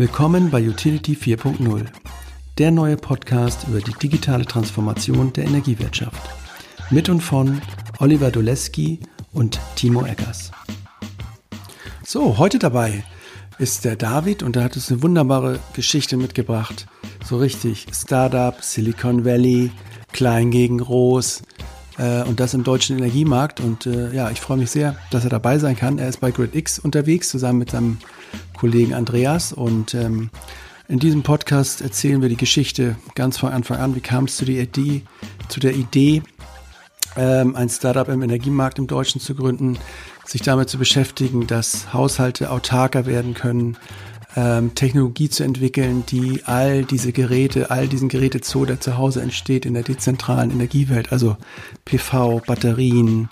Willkommen bei Utility 4.0, der neue Podcast über die digitale Transformation der Energiewirtschaft. Mit und von Oliver Doleski und Timo Eggers. So, heute dabei ist der David und er hat uns eine wunderbare Geschichte mitgebracht. So richtig Startup, Silicon Valley, Klein gegen Groß äh, und das im deutschen Energiemarkt. Und äh, ja, ich freue mich sehr, dass er dabei sein kann. Er ist bei GridX unterwegs zusammen mit seinem Kollegen Andreas. Und ähm, in diesem Podcast erzählen wir die Geschichte ganz von Anfang an. Wie kam es zu, zu der Idee, ähm, ein Startup im Energiemarkt im Deutschen zu gründen, sich damit zu beschäftigen, dass Haushalte autarker werden können, ähm, Technologie zu entwickeln, die all diese Geräte, all diesen Gerätezoo, der zu Hause entsteht in der dezentralen Energiewelt, also PV, Batterien,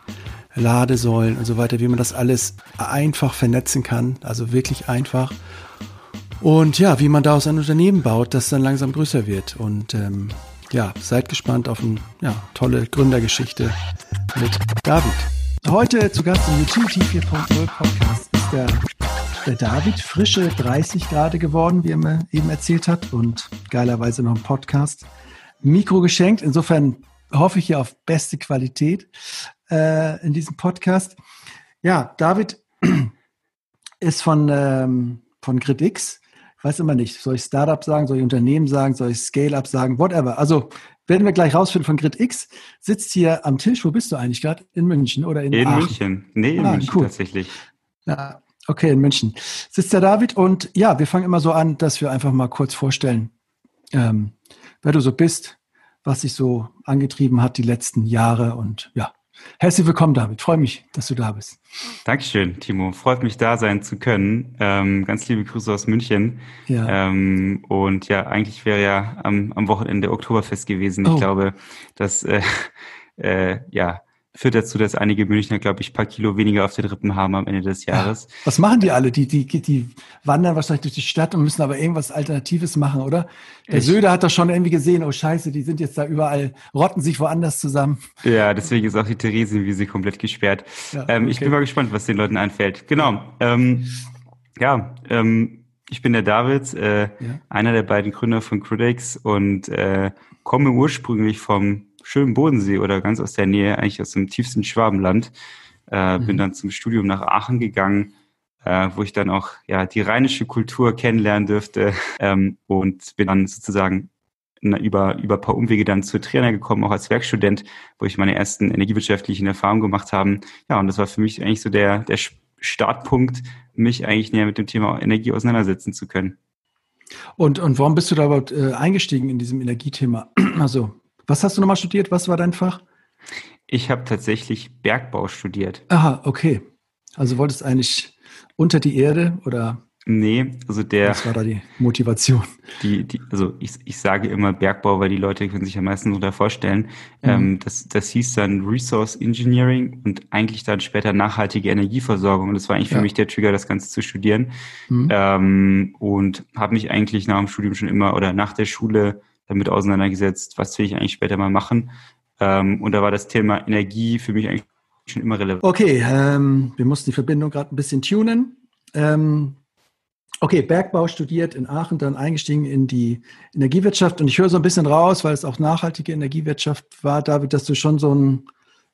Ladesäulen und so weiter, wie man das alles einfach vernetzen kann, also wirklich einfach. Und ja, wie man daraus ein Unternehmen baut, das dann langsam größer wird. Und ähm, ja, seid gespannt auf eine ja, tolle Gründergeschichte mit David. Heute zu Gast im Utility 4.0 Podcast ist der, der David, frische 30 Grad geworden, wie er mir eben erzählt hat, und geilerweise noch ein Podcast. Mikro geschenkt, insofern hoffe ich hier auf beste Qualität äh, in diesem Podcast. Ja, David ist von, ähm, von GridX. Ich weiß immer nicht, soll ich Startup sagen, soll ich Unternehmen sagen, soll ich Scale-Up sagen, whatever. Also werden wir gleich rausfinden von GridX. Sitzt hier am Tisch, wo bist du eigentlich gerade? In München oder in In Aachen? München. Nee, in Ah, München cool. tatsächlich. Ja, okay, in München. Sitzt der David und ja, wir fangen immer so an, dass wir einfach mal kurz vorstellen, ähm, wer du so bist, was dich so angetrieben hat die letzten Jahre und ja. Herzlich willkommen, David. Freue mich, dass du da bist. Dankeschön, Timo. Freut mich, da sein zu können. Ähm, ganz liebe Grüße aus München. Ja. Ähm, und ja, eigentlich wäre ja am, am Wochenende Oktoberfest gewesen. Oh. Ich glaube, das äh, äh, ja, führt dazu, dass einige Münchner, glaube ich, ein paar Kilo weniger auf den Rippen haben am Ende des Jahres. Was machen die alle? Die, die, die wandern wahrscheinlich durch die Stadt und müssen aber irgendwas Alternatives machen, oder? Der Ich- Söder hat doch schon irgendwie gesehen, oh Scheiße, die sind jetzt da überall, rotten sich woanders zusammen. Ja, deswegen ist auch die Theresienwiese komplett gesperrt. Ja, ähm, Ich okay. bin mal gespannt, was den Leuten einfällt. Genau. Ähm, ja, ähm, ich bin der David, äh, Ja. einer der beiden Gründer von Critics und äh, komme ursprünglich vom schönen Bodensee oder ganz aus der Nähe, eigentlich aus dem tiefsten Schwabenland. Äh, Bin Mhm. dann zum Studium nach Aachen gegangen, äh, wo ich dann auch ja die rheinische Kultur kennenlernen dürfte ähm, und bin dann sozusagen über, über ein paar Umwege dann zu Trainer gekommen, auch als Werkstudent, wo ich meine ersten energiewirtschaftlichen Erfahrungen gemacht habe. Ja, und das war für mich eigentlich so der, der Startpunkt, mich eigentlich näher mit dem Thema Energie auseinandersetzen zu können. Und, und warum bist du da überhaupt äh, eingestiegen in diesem Energiethema? Also, was hast du nochmal studiert? Was war dein Fach? Ich habe tatsächlich Bergbau studiert. Aha, okay. Also wolltest eigentlich unter die Erde oder Nee, also der, was war da die Motivation? die, die, also ich, ich sage immer Bergbau, weil die Leute können sich am meisten darunter vorstellen. Mhm. Ähm, das, das hieß dann Resource Engineering und eigentlich dann später nachhaltige Energieversorgung. Und das war eigentlich für Ja. mich der Trigger, das Ganze zu studieren. Hm? Ähm, und habe mich eigentlich nach dem Studium schon immer oder nach der Schule damit auseinandergesetzt, was will ich eigentlich später mal machen. Ähm, und da war das Thema Energie für mich eigentlich schon immer relevant. Okay, ähm, wir mussten die Verbindung gerade ein bisschen tunen. Ähm, okay, Bergbau studiert in Aachen, dann eingestiegen in die Energiewirtschaft und ich höre so ein bisschen raus, weil es auch nachhaltige Energiewirtschaft war, David, dass du schon so ein,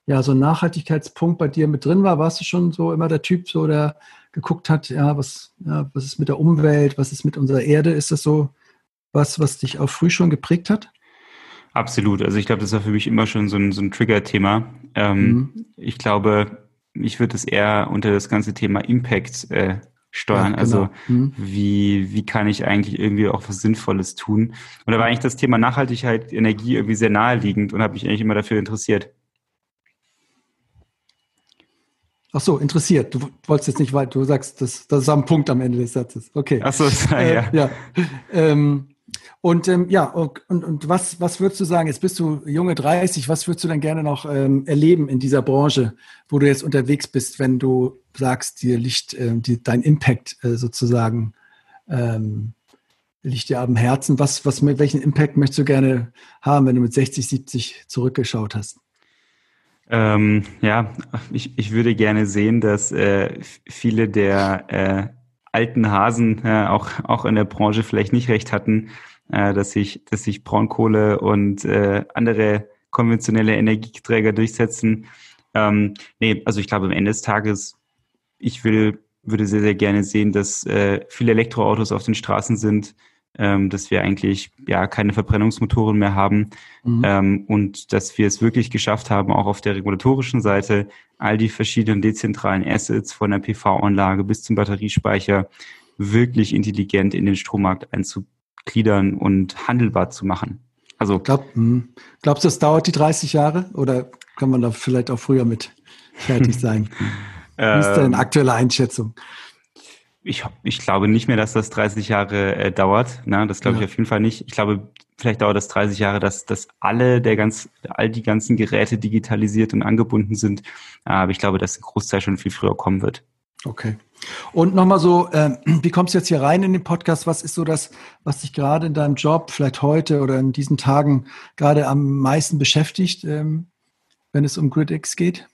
ja, so ein Nachhaltigkeitspunkt bei dir mit drin war. Warst du schon so immer der Typ, so der geguckt hat, ja, was, ja, was ist mit der Umwelt, was ist mit unserer Erde? Ist das so was, was dich auch früh schon geprägt hat? Absolut. Also ich glaube, das war für mich immer schon so ein, so ein Trigger-Thema. Ähm, Mhm. Ich glaube, ich würde es eher unter das ganze Thema Impact äh, steuern. Ja, Also genau. Mhm. wie, wie kann ich eigentlich irgendwie auch was Sinnvolles tun? Und da war eigentlich das Thema Nachhaltigkeit, Energie irgendwie sehr naheliegend und habe mich eigentlich immer dafür interessiert. Ach so, interessiert. Du wolltest jetzt nicht weit, du sagst, das, das ist am Punkt am Ende des Satzes. Okay. Ach so, Äh, ja. ja. Ähm, und ähm, ja, und, und, was, was würdest du sagen, jetzt bist du junge 30, was würdest du denn gerne noch ähm, erleben in dieser Branche, wo du jetzt unterwegs bist, wenn du sagst, dir liegt ähm, die, dein Impact äh, sozusagen, ähm, liegt dir am Herzen? Was, was, mit welchen Impact möchtest du gerne haben, wenn du mit 60, 70 zurückgeschaut hast? Ähm, ja, ich, ich würde gerne sehen, dass äh, viele der äh, alten Hasen äh, auch, auch in der Branche vielleicht nicht recht hatten, äh, dass sich, dass sich Braunkohle und äh, andere konventionelle Energieträger durchsetzen. Ähm, nee, also ich glaube, am Ende des Tages, ich will, würde sehr, sehr gerne sehen, dass äh, viele Elektroautos auf den Straßen sind, ähm, dass wir eigentlich ja keine Verbrennungsmotoren mehr haben mhm. ähm, und dass wir es wirklich geschafft haben, auch auf der regulatorischen Seite all die verschiedenen dezentralen Assets von der PV-Anlage bis zum Batteriespeicher wirklich intelligent in den Strommarkt einzugliedern und handelbar zu machen. Also Glaub, hm. glaubst du, das dauert die 30 Jahre oder kann man da vielleicht auch früher mit fertig sein? Wie ist deine ähm, aktuelle Einschätzung? Ich, ich glaube nicht mehr, dass das 30 Jahre äh, dauert. Ne? Das glaube ja. ich auf jeden Fall nicht. Ich glaube, vielleicht dauert das 30 Jahre, dass, dass alle der ganz, all die ganzen Geräte digitalisiert und angebunden sind. Aber ich glaube, dass ein Großteil schon viel früher kommen wird. Okay. Und nochmal so, äh, wie kommst du jetzt hier rein in den Podcast? Was ist so das, was dich gerade in deinem Job, vielleicht heute oder in diesen Tagen gerade am meisten beschäftigt, ähm, wenn es um GridX geht?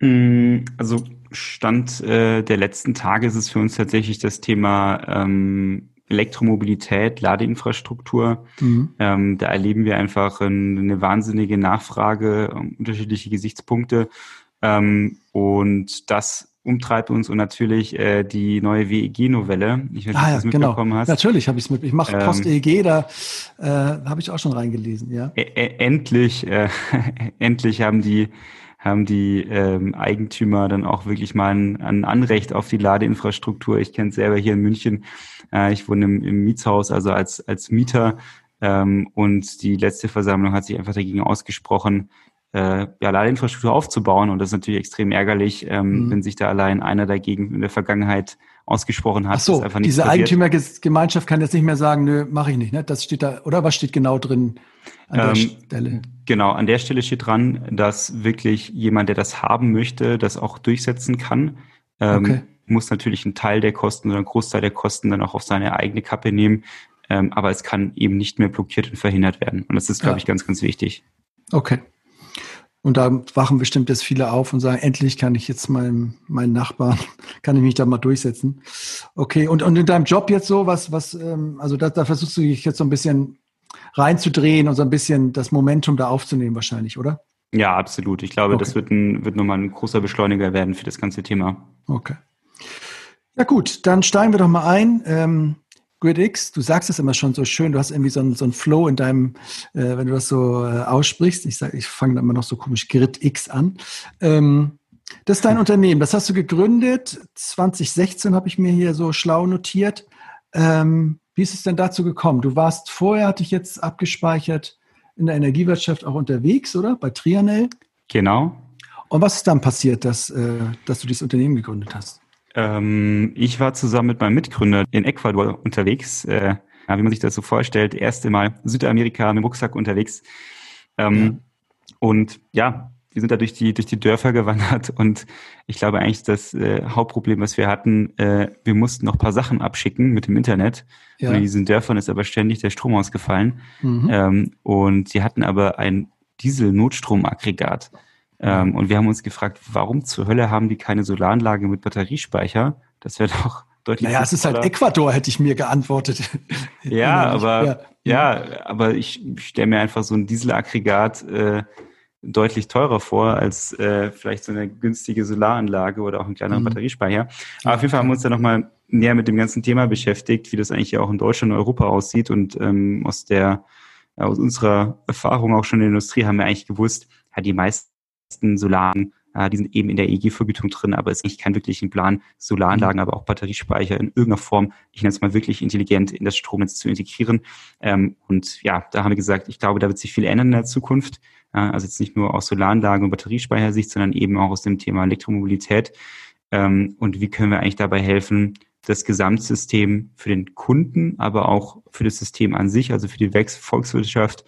Mm, also Stand äh, der letzten Tage ist es für uns tatsächlich das Thema ähm, Elektromobilität, Ladeinfrastruktur. Mhm. Ähm, da erleben wir einfach ein, eine wahnsinnige Nachfrage, unterschiedliche Gesichtspunkte. Ähm, und das umtreibt uns und natürlich äh, die neue WEG-Novelle. Ich weiß nicht, ah, ja, du das genau. mitbekommen genau. hast. Natürlich habe ich es mit. Ich mache Post-EEG, da äh, habe ich auch schon reingelesen, ja. Endlich, äh, endlich haben die haben die ähm, Eigentümer dann auch wirklich mal ein, ein Anrecht auf die Ladeinfrastruktur. Ich kenne es selber hier in München. Äh, ich wohne im, im Mietshaus, also als, als Mieter. Ähm, und die letzte Versammlung hat sich einfach dagegen ausgesprochen, äh, ja, Ladeinfrastruktur aufzubauen. Und das ist natürlich extrem ärgerlich, ähm, mhm. wenn sich da allein einer dagegen in der Vergangenheit ausgesprochen hat. Ach so, diese Eigentümergemeinschaft kann jetzt nicht mehr sagen, nö, mache ich nicht. Ne? Das steht da, oder was steht genau drin an der ähm, Stelle? Genau, an der Stelle steht dran, dass wirklich jemand, der das haben möchte, das auch durchsetzen kann. Ähm, okay. Muss natürlich einen Teil der Kosten oder einen Großteil der Kosten dann auch auf seine eigene Kappe nehmen. Ähm, aber es kann eben nicht mehr blockiert und verhindert werden. Und das ist, glaube ja. ich, ganz, ganz wichtig. Okay. Und da wachen bestimmt jetzt viele auf und sagen, endlich kann ich jetzt meinem, meinen Nachbarn, kann ich mich da mal durchsetzen. Okay, und, und in deinem Job jetzt so, was, was, ähm, also da, da versuchst du dich jetzt so ein bisschen reinzudrehen und so ein bisschen das Momentum da aufzunehmen wahrscheinlich, oder? Ja, absolut. Ich glaube, okay. das wird, ein, wird nochmal ein großer Beschleuniger werden für das ganze Thema. Okay. Ja gut, dann steigen wir doch mal ein. Ähm, GridX, du sagst es immer schon so schön, du hast irgendwie so einen, so einen Flow in deinem, äh, wenn du das so äh, aussprichst. Ich sage, ich fange immer noch so komisch GridX an. Ähm, das ist dein Unternehmen, das hast du gegründet. 2016 habe ich mir hier so schlau notiert. Ähm, wie ist es denn dazu gekommen? Du warst vorher, hatte ich jetzt abgespeichert, in der Energiewirtschaft auch unterwegs, oder? Bei Trianel? Genau. Und was ist dann passiert, dass, äh, dass du dieses Unternehmen gegründet hast? Ähm, ich war zusammen mit meinem Mitgründer in Ecuador unterwegs. Äh, wie man sich das so vorstellt, erste Mal Südamerika mit dem Rucksack unterwegs. Ähm, ja. Und ja, wir sind da durch die, durch die Dörfer gewandert und ich glaube eigentlich das äh, Hauptproblem, was wir hatten, äh, wir mussten noch paar Sachen abschicken mit dem Internet. Ja. Und in diesen Dörfern ist aber ständig der Strom ausgefallen. Mhm. Ähm, und sie hatten aber ein Diesel-Notstromaggregat. Ähm, und wir haben uns gefragt, warum zur Hölle haben die keine Solaranlage mit Batteriespeicher? Das wäre doch deutlich. Naja, es ist halt Ecuador, hätte ich mir geantwortet. ja, aber ja. ja, aber ich stelle mir einfach so ein Dieselaggregat äh, deutlich teurer vor als äh, vielleicht so eine günstige Solaranlage oder auch ein kleinerer mhm. Batteriespeicher. Aber auf jeden Fall haben wir uns da nochmal näher mit dem ganzen Thema beschäftigt, wie das eigentlich auch in Deutschland und Europa aussieht. Und ähm, aus der aus unserer Erfahrung auch schon in der Industrie haben wir eigentlich gewusst, ja, die meisten Solaren, äh, die sind eben in der EEG-Vergütung drin, aber es ist nicht kein wirklichen Plan, Solaranlagen, aber auch Batteriespeicher in irgendeiner Form, ich nenne es mal wirklich intelligent in das Stromnetz zu integrieren. Ähm, und ja, da haben wir gesagt, ich glaube, da wird sich viel ändern in der Zukunft. Äh, also jetzt nicht nur aus Solaranlagen und Batteriespeichersicht, sondern eben auch aus dem Thema Elektromobilität. Ähm, und wie können wir eigentlich dabei helfen, das Gesamtsystem für den Kunden, aber auch für das System an sich, also für die Volkswirtschaft,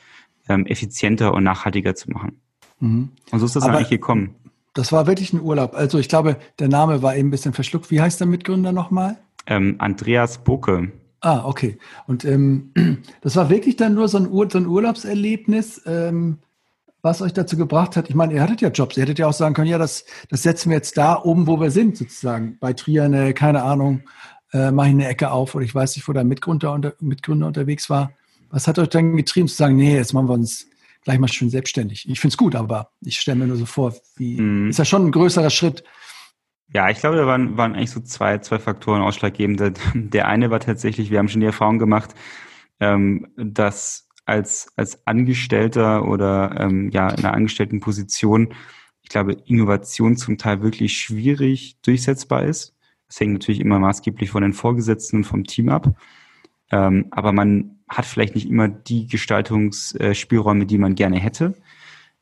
ähm, effizienter und nachhaltiger zu machen. Mhm. Und so ist das Aber eigentlich gekommen. Das war wirklich ein Urlaub. Also ich glaube, der Name war eben ein bisschen verschluckt. Wie heißt der Mitgründer nochmal? Ähm, Andreas Bucke. Ah, okay. Und ähm, das war wirklich dann nur so ein, Ur so ein Urlaubserlebnis. Ähm, was euch dazu gebracht hat? Ich meine, ihr hattet ja Jobs, ihr hättet ja auch sagen können, ja, das, das setzen wir jetzt da oben, wo wir sind, sozusagen. Bei Trierne, keine Ahnung, äh, mache ich eine Ecke auf oder ich weiß nicht, wo der Mitgründer, unter, Mitgründer unterwegs war. Was hat euch dann getrieben zu sagen, nee, jetzt machen wir uns gleich mal schön selbstständig? Ich finde es gut, aber ich stelle mir nur so vor, wie mm. ist ja schon ein größerer Schritt. Ja, ich glaube, da waren, waren eigentlich so zwei, zwei Faktoren ausschlaggebend. Der eine war tatsächlich, wir haben schon die Erfahrung gemacht, ähm, dass als, als Angestellter oder ähm, ja in einer angestellten Position, ich glaube, Innovation zum Teil wirklich schwierig durchsetzbar ist. Das hängt natürlich immer maßgeblich von den Vorgesetzten und vom Team ab. Ähm, aber man hat vielleicht nicht immer die Gestaltungsspielräume, die man gerne hätte.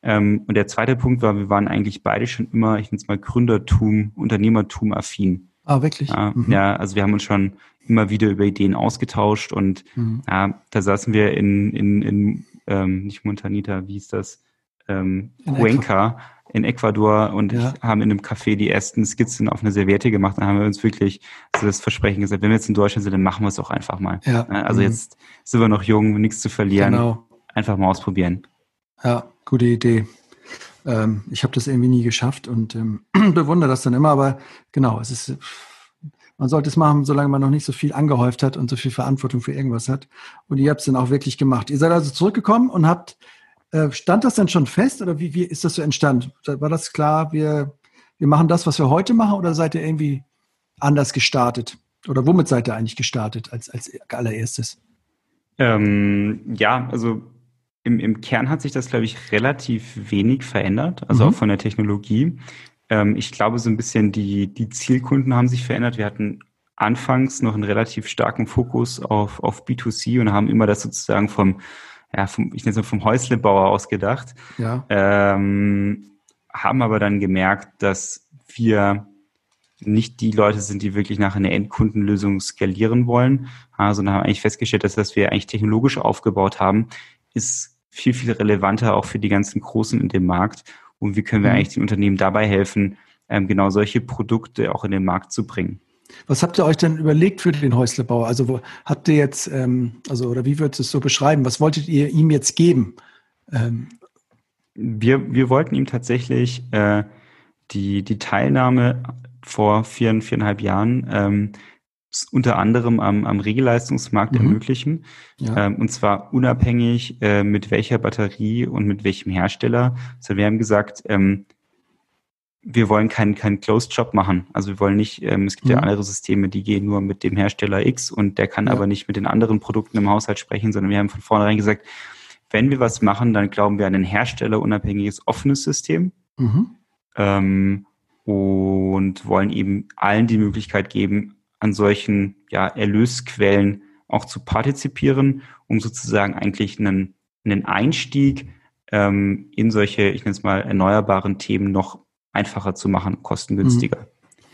Ähm, und der zweite Punkt war, wir waren eigentlich beide schon immer, ich nenne es mal Gründertum, Unternehmertum affin. Ah, wirklich? Ja, mhm. ja, also wir haben uns schon immer wieder über Ideen ausgetauscht und mhm. ja, da saßen wir in, in, in ähm, nicht Montanita, wie hieß das? Ähm, in Cuenca in Ecuador und ja. haben in einem Café die ersten Skizzen auf eine Serviette gemacht. Dann haben wir uns wirklich so das Versprechen gesagt, wenn wir jetzt in Deutschland sind, dann machen wir es auch einfach mal. Ja. Also mhm. jetzt sind wir noch jung, nichts zu verlieren. Genau. Einfach mal ausprobieren. Ja, gute Idee. Ähm, ich habe das irgendwie nie geschafft und ähm, bewundere das dann immer, aber genau, es ist man sollte es machen, solange man noch nicht so viel angehäuft hat und so viel Verantwortung für irgendwas hat. Und ihr habt es dann auch wirklich gemacht. Ihr seid also zurückgekommen und habt, stand das dann schon fest oder wie, wie ist das so entstanden? War das klar, wir, wir machen das, was wir heute machen oder seid ihr irgendwie anders gestartet? Oder womit seid ihr eigentlich gestartet als, als allererstes? Ähm, ja, also im, im Kern hat sich das, glaube ich, relativ wenig verändert, also mhm. auch von der Technologie. Ähm, ich glaube, so ein bisschen die, die Zielkunden haben sich verändert. Wir hatten anfangs noch einen relativ starken Fokus auf, auf B2C und haben immer das sozusagen vom, ja, vom, ich nenne es mal vom Häuslebauer ausgedacht. Ja. Ähm, haben aber dann gemerkt, dass wir nicht die Leute sind, die wirklich nach einer Endkundenlösung skalieren wollen, sondern haben eigentlich festgestellt, dass das wir eigentlich technologisch aufgebaut haben, ist viel, viel relevanter auch für die ganzen Großen in dem Markt und wie können wir mhm. eigentlich den Unternehmen dabei helfen, ähm, genau solche Produkte auch in den Markt zu bringen. Was habt ihr euch denn überlegt für den Häuslebauer? Also wo, habt ihr jetzt, ähm, also oder wie würdest du es so beschreiben? Was wolltet ihr ihm jetzt geben? Ähm. Wir, wir wollten ihm tatsächlich äh, die, die Teilnahme vor vier, viereinhalb Jahren ähm, unter anderem am, am Regelleistungsmarkt mhm. ermöglichen. Ja. Ähm, und zwar unabhängig äh, mit welcher Batterie und mit welchem Hersteller. Also wir haben gesagt, ähm, wir wollen keinen keinen Closed Job machen. Also wir wollen nicht, ähm, es gibt mhm. ja andere Systeme, die gehen nur mit dem Hersteller X und der kann ja. aber nicht mit den anderen Produkten im Haushalt sprechen, sondern wir haben von vornherein gesagt, wenn wir was machen, dann glauben wir an ein herstellerunabhängiges offenes System. Mhm. Ähm, und wollen eben allen die Möglichkeit geben, an solchen ja, Erlösquellen auch zu partizipieren, um sozusagen eigentlich einen, einen Einstieg ähm, in solche, ich nenne es mal, erneuerbaren Themen noch einfacher zu machen, kostengünstiger. Mhm.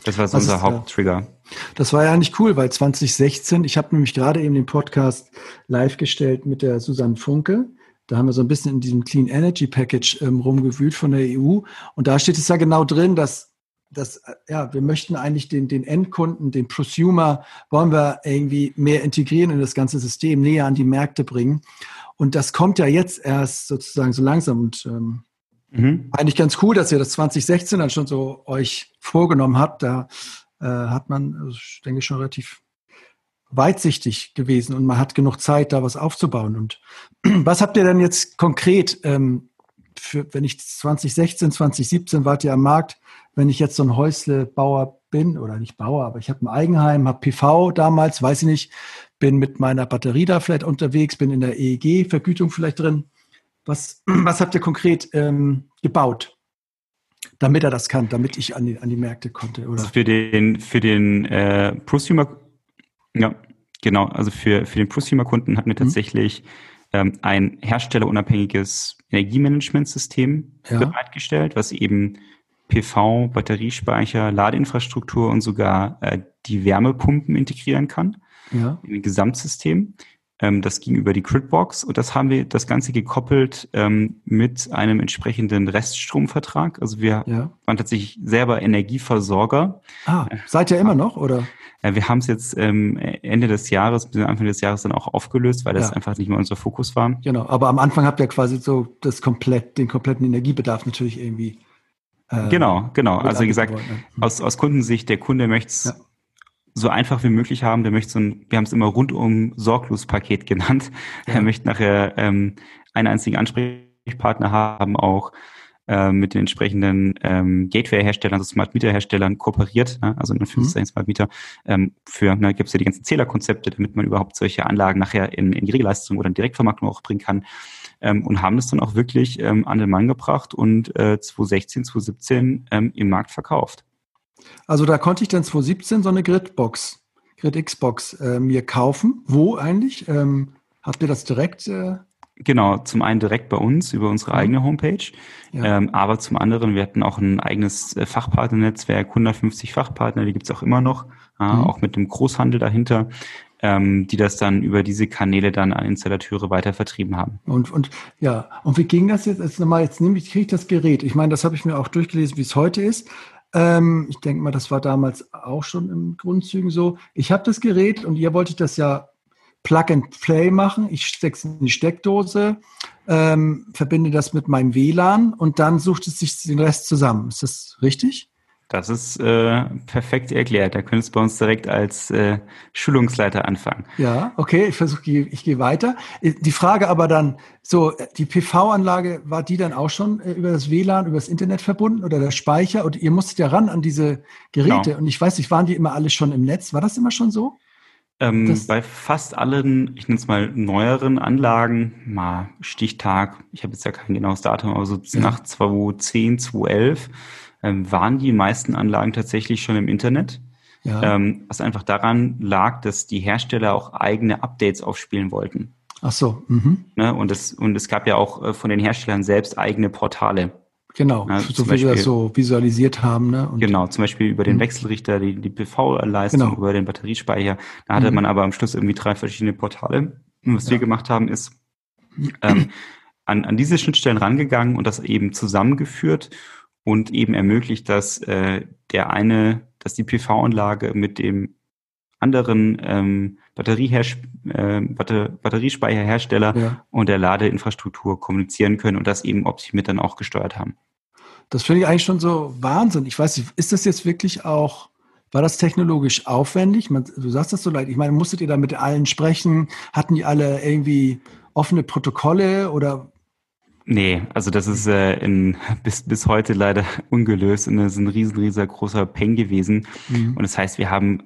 Das war so unser ist, Haupttrigger. Das war ja nicht cool, weil 2016, ich habe nämlich gerade eben den Podcast live gestellt mit der Susanne Funke. Da haben wir so ein bisschen in diesem Clean Energy Package ähm, rumgewühlt von der EU. Und da steht es ja genau drin, dass das, ja, wir möchten eigentlich den, den Endkunden, den Prosumer, wollen wir irgendwie mehr integrieren in das ganze System, näher an die Märkte bringen. Und das kommt ja jetzt erst sozusagen so langsam und ähm, mhm. eigentlich ganz cool, dass ihr das 2016 dann schon so euch vorgenommen habt. Da äh, hat man, also ich denke, schon relativ weitsichtig gewesen und man hat genug Zeit, da was aufzubauen. Und was habt ihr denn jetzt konkret, ähm, für, wenn ich 2016, 2017 wart ihr am Markt, wenn ich jetzt so ein Häuslebauer bin, oder nicht Bauer, aber ich habe ein Eigenheim, habe PV damals, weiß ich nicht, bin mit meiner Batterie da vielleicht unterwegs, bin in der EEG-Vergütung vielleicht drin. Was, was habt ihr konkret ähm, gebaut, damit er das kann, damit ich an die, an die Märkte konnte? Oder? Also für den, für den äh, Prosumer, ja, genau, also für, für den Prosumer-Kunden hatten wir mhm. tatsächlich ähm, ein herstellerunabhängiges Energiemanagementsystem ja. bereitgestellt, was eben PV, Batteriespeicher, Ladeinfrastruktur und sogar äh, die Wärmepumpen integrieren kann ja. in ein Gesamtsystem. Ähm, das ging über die Gridbox und das haben wir das Ganze gekoppelt ähm, mit einem entsprechenden Reststromvertrag. Also wir ja. waren tatsächlich selber Energieversorger. Ah, seid ihr immer noch oder? Äh, wir haben es jetzt ähm, Ende des Jahres, Anfang des Jahres dann auch aufgelöst, weil das ja. einfach nicht mehr unser Fokus war. Genau, aber am Anfang habt ihr quasi so das komplett, den kompletten Energiebedarf natürlich irgendwie. Äh, genau, genau. Also wie gesagt, ne? aus, aus Kundensicht, der Kunde möchte es ja. So einfach wie möglich haben. Der möchte so ein, wir haben es immer rundum Sorglos-Paket genannt. Ja. Er möchte nachher ähm, einen einzigen Ansprechpartner haben, auch äh, mit den entsprechenden ähm, Gateway-Herstellern, also Smart Meter-Herstellern kooperiert, ne? also in Anführungszeichen mhm. Smart Meter, ähm, für, ne, gibt es ja die ganzen Zählerkonzepte, damit man überhaupt solche Anlagen nachher in, in die Regelleistung oder in Direktvermarktung auch bringen kann. Ähm, und haben das dann auch wirklich ähm, an den Mann gebracht und äh, 2016, 2017 ähm, im Markt verkauft. Also da konnte ich dann 2017 so eine Gridbox, Grid Xbox äh, mir kaufen. Wo eigentlich? Ähm, habt ihr das direkt? Äh Genau, zum einen direkt bei uns über unsere mhm. eigene Homepage, ja. ähm, aber zum anderen, wir hatten auch ein eigenes äh, Fachpartnernetzwerk, 150 Fachpartner, die gibt's auch immer noch, äh, mhm. auch mit dem Großhandel dahinter, ähm, die das dann über diese Kanäle dann an Installateure weiter vertrieben haben. Und, und ja, und wie ging das jetzt? Jetzt nochmal, jetzt nehme ich, kriege ich das Gerät. Ich meine, das habe ich mir auch durchgelesen, wie es heute ist. Ähm, ich denke mal, das war damals auch schon im Grundzügen so. Ich habe das Gerät und ihr wolltet das ja Plug and Play machen. Ich stecke es in die Steckdose, ähm, verbinde das mit meinem WLAN und dann sucht es sich den Rest zusammen. Ist das richtig? Das ist äh, perfekt erklärt. Da könntest du bei uns direkt als äh, Schulungsleiter anfangen. Ja, okay, ich versuche, ich gehe weiter. Die Frage aber dann, so, die PV-Anlage, war die dann auch schon äh, über das WLAN, über das Internet verbunden oder der Speicher? Und ihr musstet ja ran an diese Geräte. Genau. Und ich weiß nicht, waren die immer alle schon im Netz? War das immer schon so? Ähm, bei fast allen, ich nenne es mal neueren Anlagen, mal Stichtag, ich habe jetzt ja kein genaues Datum, aber so nach 2010, 2011 ähm, waren die meisten Anlagen tatsächlich schon im Internet. Ja. Ähm, was einfach daran lag, dass die Hersteller auch eigene Updates aufspielen wollten. Ach so. Mhm. Ne? Und, es, und es gab ja auch äh, von den Herstellern selbst eigene Portale. Genau, ja, so wie wir das so visualisiert haben. Ne? Und genau, zum Beispiel über den mhm. Wechselrichter, die, die PV-Leistung, genau. über den Batteriespeicher. Da hatte mhm. man aber am Schluss irgendwie drei verschiedene Portale. Und was ja. wir gemacht haben, ist ähm, an, an diese Schnittstellen rangegangen und das eben zusammengeführt und eben ermöglicht, dass äh, der eine, dass die PV-Anlage mit dem anderen ähm, äh, Batter Batteriespeicherhersteller ja. und der Ladeinfrastruktur kommunizieren können und das eben optimiert dann auch gesteuert haben. Das finde ich eigentlich schon so Wahnsinn. Ich weiß nicht, ist das jetzt wirklich auch, war das technologisch aufwendig? Man, du sagst das so leid. Ich meine, musstet ihr da mit allen sprechen? Hatten die alle irgendwie offene Protokolle oder Nee, also das ist äh, in, bis, bis heute leider ungelöst und das ist ein riesen, riesengroßer Peng gewesen. Mhm. Und das heißt, wir haben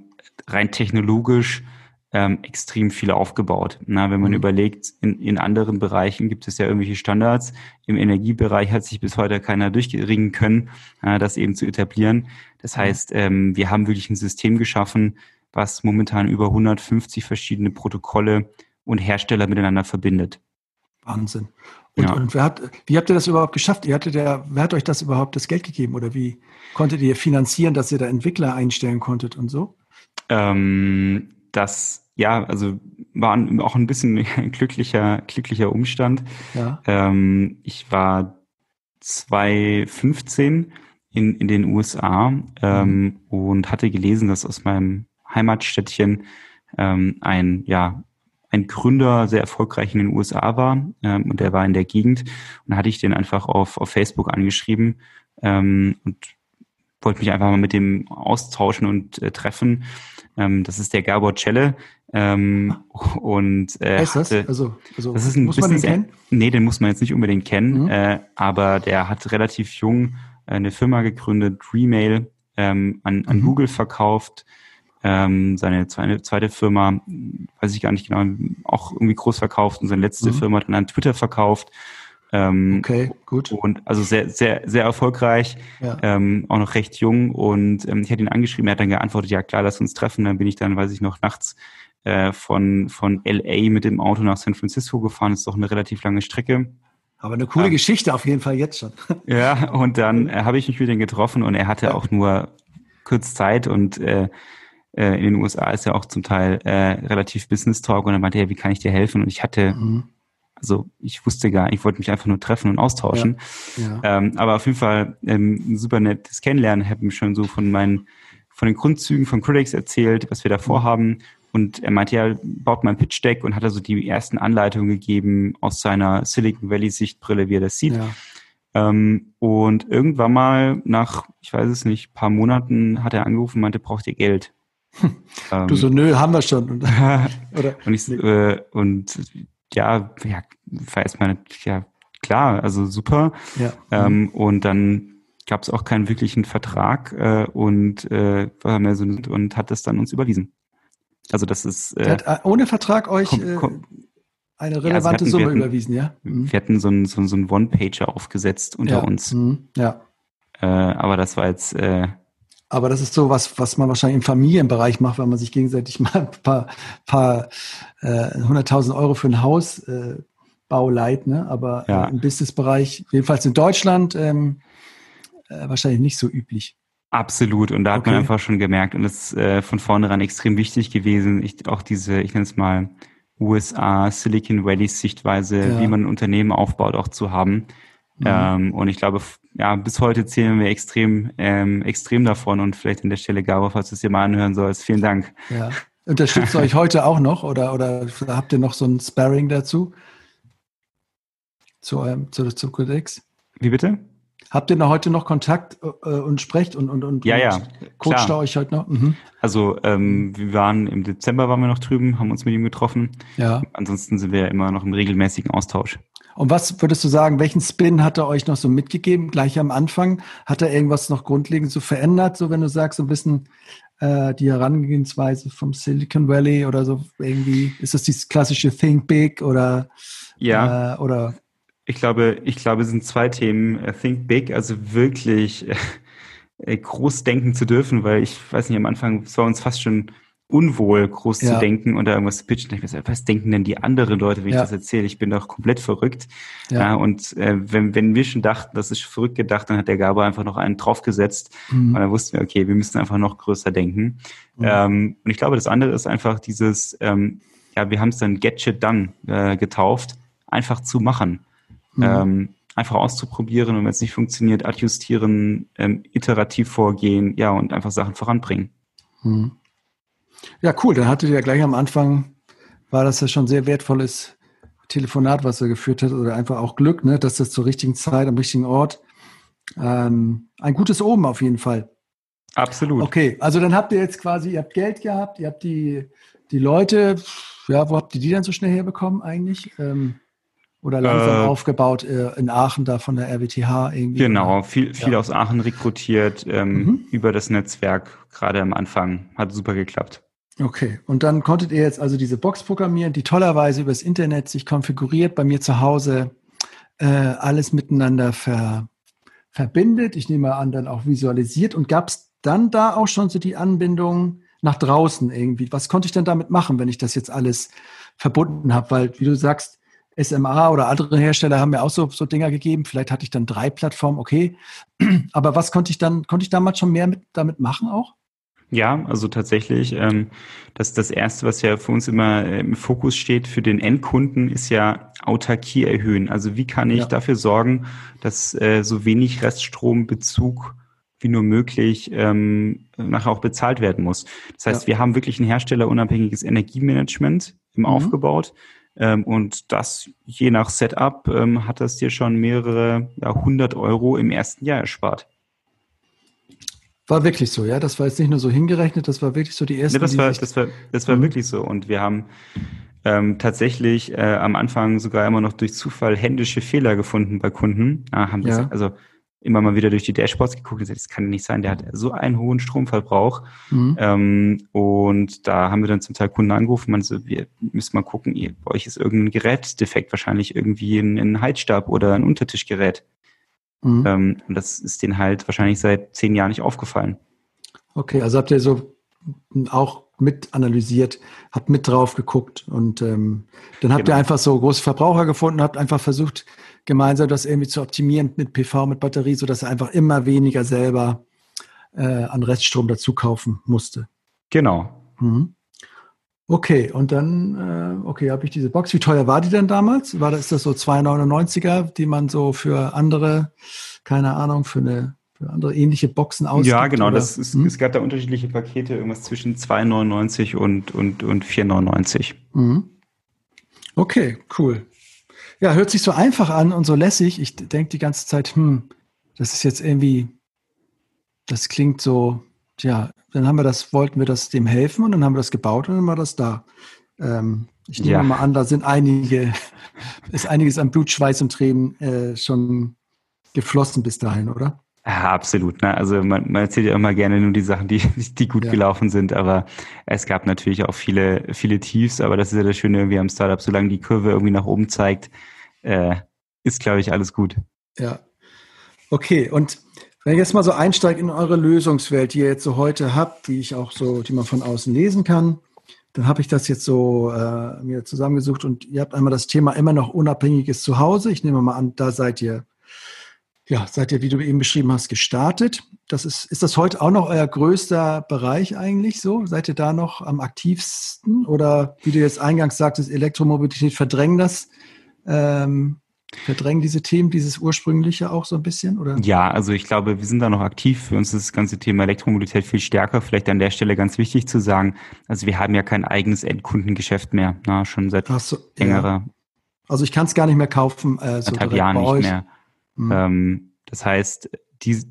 rein technologisch ähm, extrem viel aufgebaut. Na, wenn man mhm. überlegt, in, in anderen Bereichen gibt es ja irgendwelche Standards. Im Energiebereich hat sich bis heute keiner durchringen können, äh, das eben zu etablieren. Das heißt, ähm, wir haben wirklich ein System geschaffen, was momentan über 150 verschiedene Protokolle und Hersteller miteinander verbindet. Wahnsinn. Und, ja. und wer hat, wie habt ihr das überhaupt geschafft? Ihr hattet ja, wer hat euch das überhaupt das Geld gegeben oder wie konntet ihr finanzieren, dass ihr da Entwickler einstellen konntet und so? Ähm, das, ja, also war auch ein bisschen ein glücklicher, glücklicher Umstand. Ja. Ähm, ich war 2015 in, in den USA ähm, mhm. und hatte gelesen, dass aus meinem Heimatstädtchen ähm, ein, ja, ein Gründer sehr erfolgreich in den USA war ähm, und der war in der Gegend und da hatte ich den einfach auf, auf Facebook angeschrieben ähm, und wollte mich einfach mal mit dem austauschen und äh, treffen. Ähm, das ist der Gabor Celle. Ähm, und äh, heißt das? Also, also das ist ein muss man den kennen? Nee, den muss man jetzt nicht unbedingt kennen, mhm. äh, aber der hat relativ jung eine Firma gegründet, Remail, ähm, an, an mhm. Google verkauft, ähm, seine zweite, zweite Firma, weiß ich gar nicht genau, auch irgendwie groß verkauft und seine letzte mhm. Firma dann an Twitter verkauft. Ähm, okay, gut. Und also sehr, sehr, sehr erfolgreich, ja. ähm, auch noch recht jung. Und ähm, ich hatte ihn angeschrieben, er hat dann geantwortet, ja klar, lass uns treffen. Dann bin ich dann, weiß ich noch, nachts äh, von, von LA mit dem Auto nach San Francisco gefahren. Das ist doch eine relativ lange Strecke. Aber eine coole ähm, Geschichte auf jeden Fall jetzt schon. Ja, und dann äh, habe ich mich mit ihm getroffen und er hatte ja. auch nur kurz Zeit und äh, äh, in den USA ist ja auch zum Teil äh, relativ Business Talk und dann meinte er, wie kann ich dir helfen? Und ich hatte, mhm. also ich wusste gar, ich wollte mich einfach nur treffen und austauschen. Ja. Ja. Ähm, aber auf jeden Fall ähm, ein super nettes Kennenlernen, habe mir schon so von meinen, von den Grundzügen von Critics erzählt, was wir da vorhaben. Und er meinte, ja, baut mal ein Pitch Deck und hat also die ersten Anleitungen gegeben aus seiner Silicon Valley Sichtbrille, wie er das sieht. Ja. Ähm, und irgendwann mal nach, ich weiß es nicht, paar Monaten hat er angerufen und meinte, braucht ihr Geld? Ähm, du so, nö, haben wir schon. Oder? und, ich, äh, und ja, ja, war erstmal, ja, klar, also super. Ja. Ähm, und dann gab es auch keinen wirklichen Vertrag äh, und äh, so und hat es dann uns überwiesen. Also das ist äh, hat, äh, ohne Vertrag euch komm, komm, eine relevante ja, also hatten, Summe hatten, überwiesen, ja? Mhm. Wir hatten so einen so, so One-Pager aufgesetzt unter ja. uns. Mhm. Ja. Äh, aber das war jetzt. Aber das ist so was, was man wahrscheinlich im Familienbereich macht, wenn man sich gegenseitig mal ein paar, paar äh, 100.000 Euro für ein Haus äh, leiht, ne? Aber ja. im Businessbereich, jedenfalls in Deutschland, ähm, äh, wahrscheinlich nicht so üblich. Absolut. Und da hat okay. man einfach schon gemerkt, und das ist äh, von vornherein extrem wichtig gewesen, ich, auch diese, ich nenne es mal, USA, Silicon Valley Sichtweise, ja. wie man ein Unternehmen aufbaut, auch zu haben. Mhm. Ähm, und ich glaube, ja, bis heute zählen wir extrem, ähm, extrem davon und vielleicht an der Stelle, Gabo, falls du es dir mal anhören sollst, vielen Dank. Ja. Unterstützt euch heute auch noch oder, oder habt ihr noch so ein Sparring dazu? Zu eurem, zu, zu Codex? Wie bitte? Habt ihr noch heute noch Kontakt äh, und sprecht und, und, und, ja, ja, coacht da euch heute noch? Mhm. Also ähm, wir waren im Dezember waren wir noch drüben, haben uns mit ihm getroffen. Ja. Ansonsten sind wir ja immer noch im regelmäßigen Austausch. Und was würdest du sagen, welchen Spin hat er euch noch so mitgegeben, gleich am Anfang? Hat er irgendwas noch grundlegend so verändert, so wenn du sagst, so ein bisschen äh, die Herangehensweise vom Silicon Valley oder so irgendwie? Ist das dieses klassische Think Big oder ja. Äh, oder ich glaube, ich glaube, es sind zwei Themen. Äh, think big, also wirklich äh, groß denken zu dürfen, weil ich weiß nicht, am Anfang, es war uns fast schon unwohl, groß ja. zu denken und da irgendwas zu pitchen. Ich weiß, was denken denn die anderen Leute, wenn ja. ich das erzähle? Ich bin doch komplett verrückt. Ja. und äh, wenn, wenn wir schon dachten, das ist verrückt gedacht, dann hat der Gabe einfach noch einen draufgesetzt. Mhm. Und dann wussten wir, okay, wir müssen einfach noch größer denken. Mhm. Ähm, und ich glaube, das andere ist einfach dieses, ähm, ja, wir haben es dann Get Shit Done äh, getauft, einfach zu machen. Mhm. Ähm, einfach auszuprobieren und wenn es nicht funktioniert, adjustieren, ähm, iterativ vorgehen, ja, und einfach Sachen voranbringen. Mhm. Ja, cool. Dann hattet ihr ja gleich am Anfang, war das ja schon sehr wertvolles Telefonat, was er geführt hat, oder einfach auch Glück, ne, dass das zur richtigen Zeit, am richtigen Ort, ähm, ein gutes Oben auf jeden Fall. Absolut. Okay, also dann habt ihr jetzt quasi, ihr habt Geld gehabt, ihr habt die, die Leute, ja, wo habt ihr die dann so schnell herbekommen eigentlich? Ähm, oder langsam äh, aufgebaut äh, in Aachen da von der RWTH irgendwie? Genau, viel, viel ja. aus Aachen rekrutiert ähm, mhm. über das Netzwerk, gerade am Anfang. Hat super geklappt. Okay, und dann konntet ihr jetzt also diese Box programmieren, die tollerweise übers Internet sich konfiguriert, bei mir zu Hause äh, alles miteinander ver, verbindet. Ich nehme an, dann auch visualisiert. Und gab es dann da auch schon so die Anbindung nach draußen irgendwie? Was konnte ich denn damit machen, wenn ich das jetzt alles verbunden habe? Weil, wie du sagst, SMA oder andere Hersteller haben mir auch so, so Dinger gegeben. Vielleicht hatte ich dann drei Plattformen, okay. Aber was konnte ich dann, konnte ich damals schon mehr mit, damit machen auch? Ja, also tatsächlich, ähm, das, das Erste, was ja für uns immer äh, im Fokus steht für den Endkunden, ist ja Autarkie erhöhen. Also wie kann ich ja. dafür sorgen, dass äh, so wenig Reststrombezug wie nur möglich ähm, nachher auch bezahlt werden muss. Das heißt, ja. wir haben wirklich ein herstellerunabhängiges Energiemanagement im mhm. aufgebaut ähm, und das je nach Setup ähm, hat das dir schon mehrere ja, hundert Euro im ersten Jahr erspart. War wirklich so, ja. Das war jetzt nicht nur so hingerechnet, das war wirklich so die erste. Nee, das, war, das war, das war mhm. wirklich so. Und wir haben ähm, tatsächlich äh, am Anfang sogar immer noch durch Zufall händische Fehler gefunden bei Kunden. Ah, haben das, ja. Also immer mal wieder durch die Dashboards geguckt und gesagt, das kann nicht sein, der hat so einen hohen Stromverbrauch. Mhm. Ähm, und da haben wir dann zum Teil Kunden angerufen, man so, wir müssen mal gucken, ihr, bei euch ist irgendein Gerät defekt, wahrscheinlich irgendwie ein, ein Heizstab oder ein Untertischgerät. Mhm. Ähm, und das ist denen halt wahrscheinlich seit zehn Jahren nicht aufgefallen. Okay, also habt ihr so auch mit analysiert, habt mit drauf geguckt und ähm, dann habt genau. ihr einfach so große Verbraucher gefunden, habt einfach versucht, gemeinsam das irgendwie zu optimieren mit PV, mit Batterie, sodass er einfach immer weniger selber äh, an Reststrom dazu kaufen musste. Genau. Mhm. Okay, und dann, äh, okay, habe ich diese Box. Wie teuer war die denn damals? War das, ist das so 2,99er, die man so für andere, keine Ahnung, für eine für andere ähnliche Boxen ausgibt? Ja, genau. Das ist, hm? Es gab da unterschiedliche Pakete, irgendwas zwischen 2,99 und, und, und 4,99. Mhm. Okay, cool. Ja, hört sich so einfach an und so lässig. Ich denke die ganze Zeit, hm, das ist jetzt irgendwie, das klingt so, tja, dann haben wir das, wollten wir das dem helfen und dann haben wir das gebaut und dann war das da. Ähm, ich nehme ja. mal an, da sind einige, ist einiges an Blut, Schweiß und Tränen äh, schon geflossen bis dahin, oder? Ja, absolut. Ne? Also man, man erzählt ja immer gerne nur die Sachen, die, die gut ja. gelaufen sind, aber es gab natürlich auch viele, viele Tiefs, aber das ist ja das Schöne irgendwie am Startup, solange die Kurve irgendwie nach oben zeigt, äh, ist, glaube ich, alles gut. Ja. Okay, und wenn ich jetzt mal so einsteige in eure Lösungswelt, die ihr jetzt so heute habt, die ich auch so, die man von außen lesen kann, dann habe ich das jetzt so äh, mir zusammengesucht und ihr habt einmal das Thema immer noch unabhängiges Zuhause. Ich nehme mal an, da seid ihr ja, seid ihr, wie du eben beschrieben hast, gestartet. Das ist, ist das heute auch noch euer größter Bereich eigentlich so? Seid ihr da noch am aktivsten? Oder wie du jetzt eingangs sagtest, Elektromobilität verdrängen das? Ähm, verdrängen diese Themen, dieses ursprüngliche auch so ein bisschen? Oder? Ja, also ich glaube, wir sind da noch aktiv. Für uns ist das ganze Thema Elektromobilität viel stärker. Vielleicht an der Stelle ganz wichtig zu sagen, also wir haben ja kein eigenes Endkundengeschäft mehr, na, schon seit so, längerer. Ja. Also ich kann es gar nicht mehr kaufen. Äh, so Jahren nicht euch. mehr. Mhm. Ähm, das heißt, die,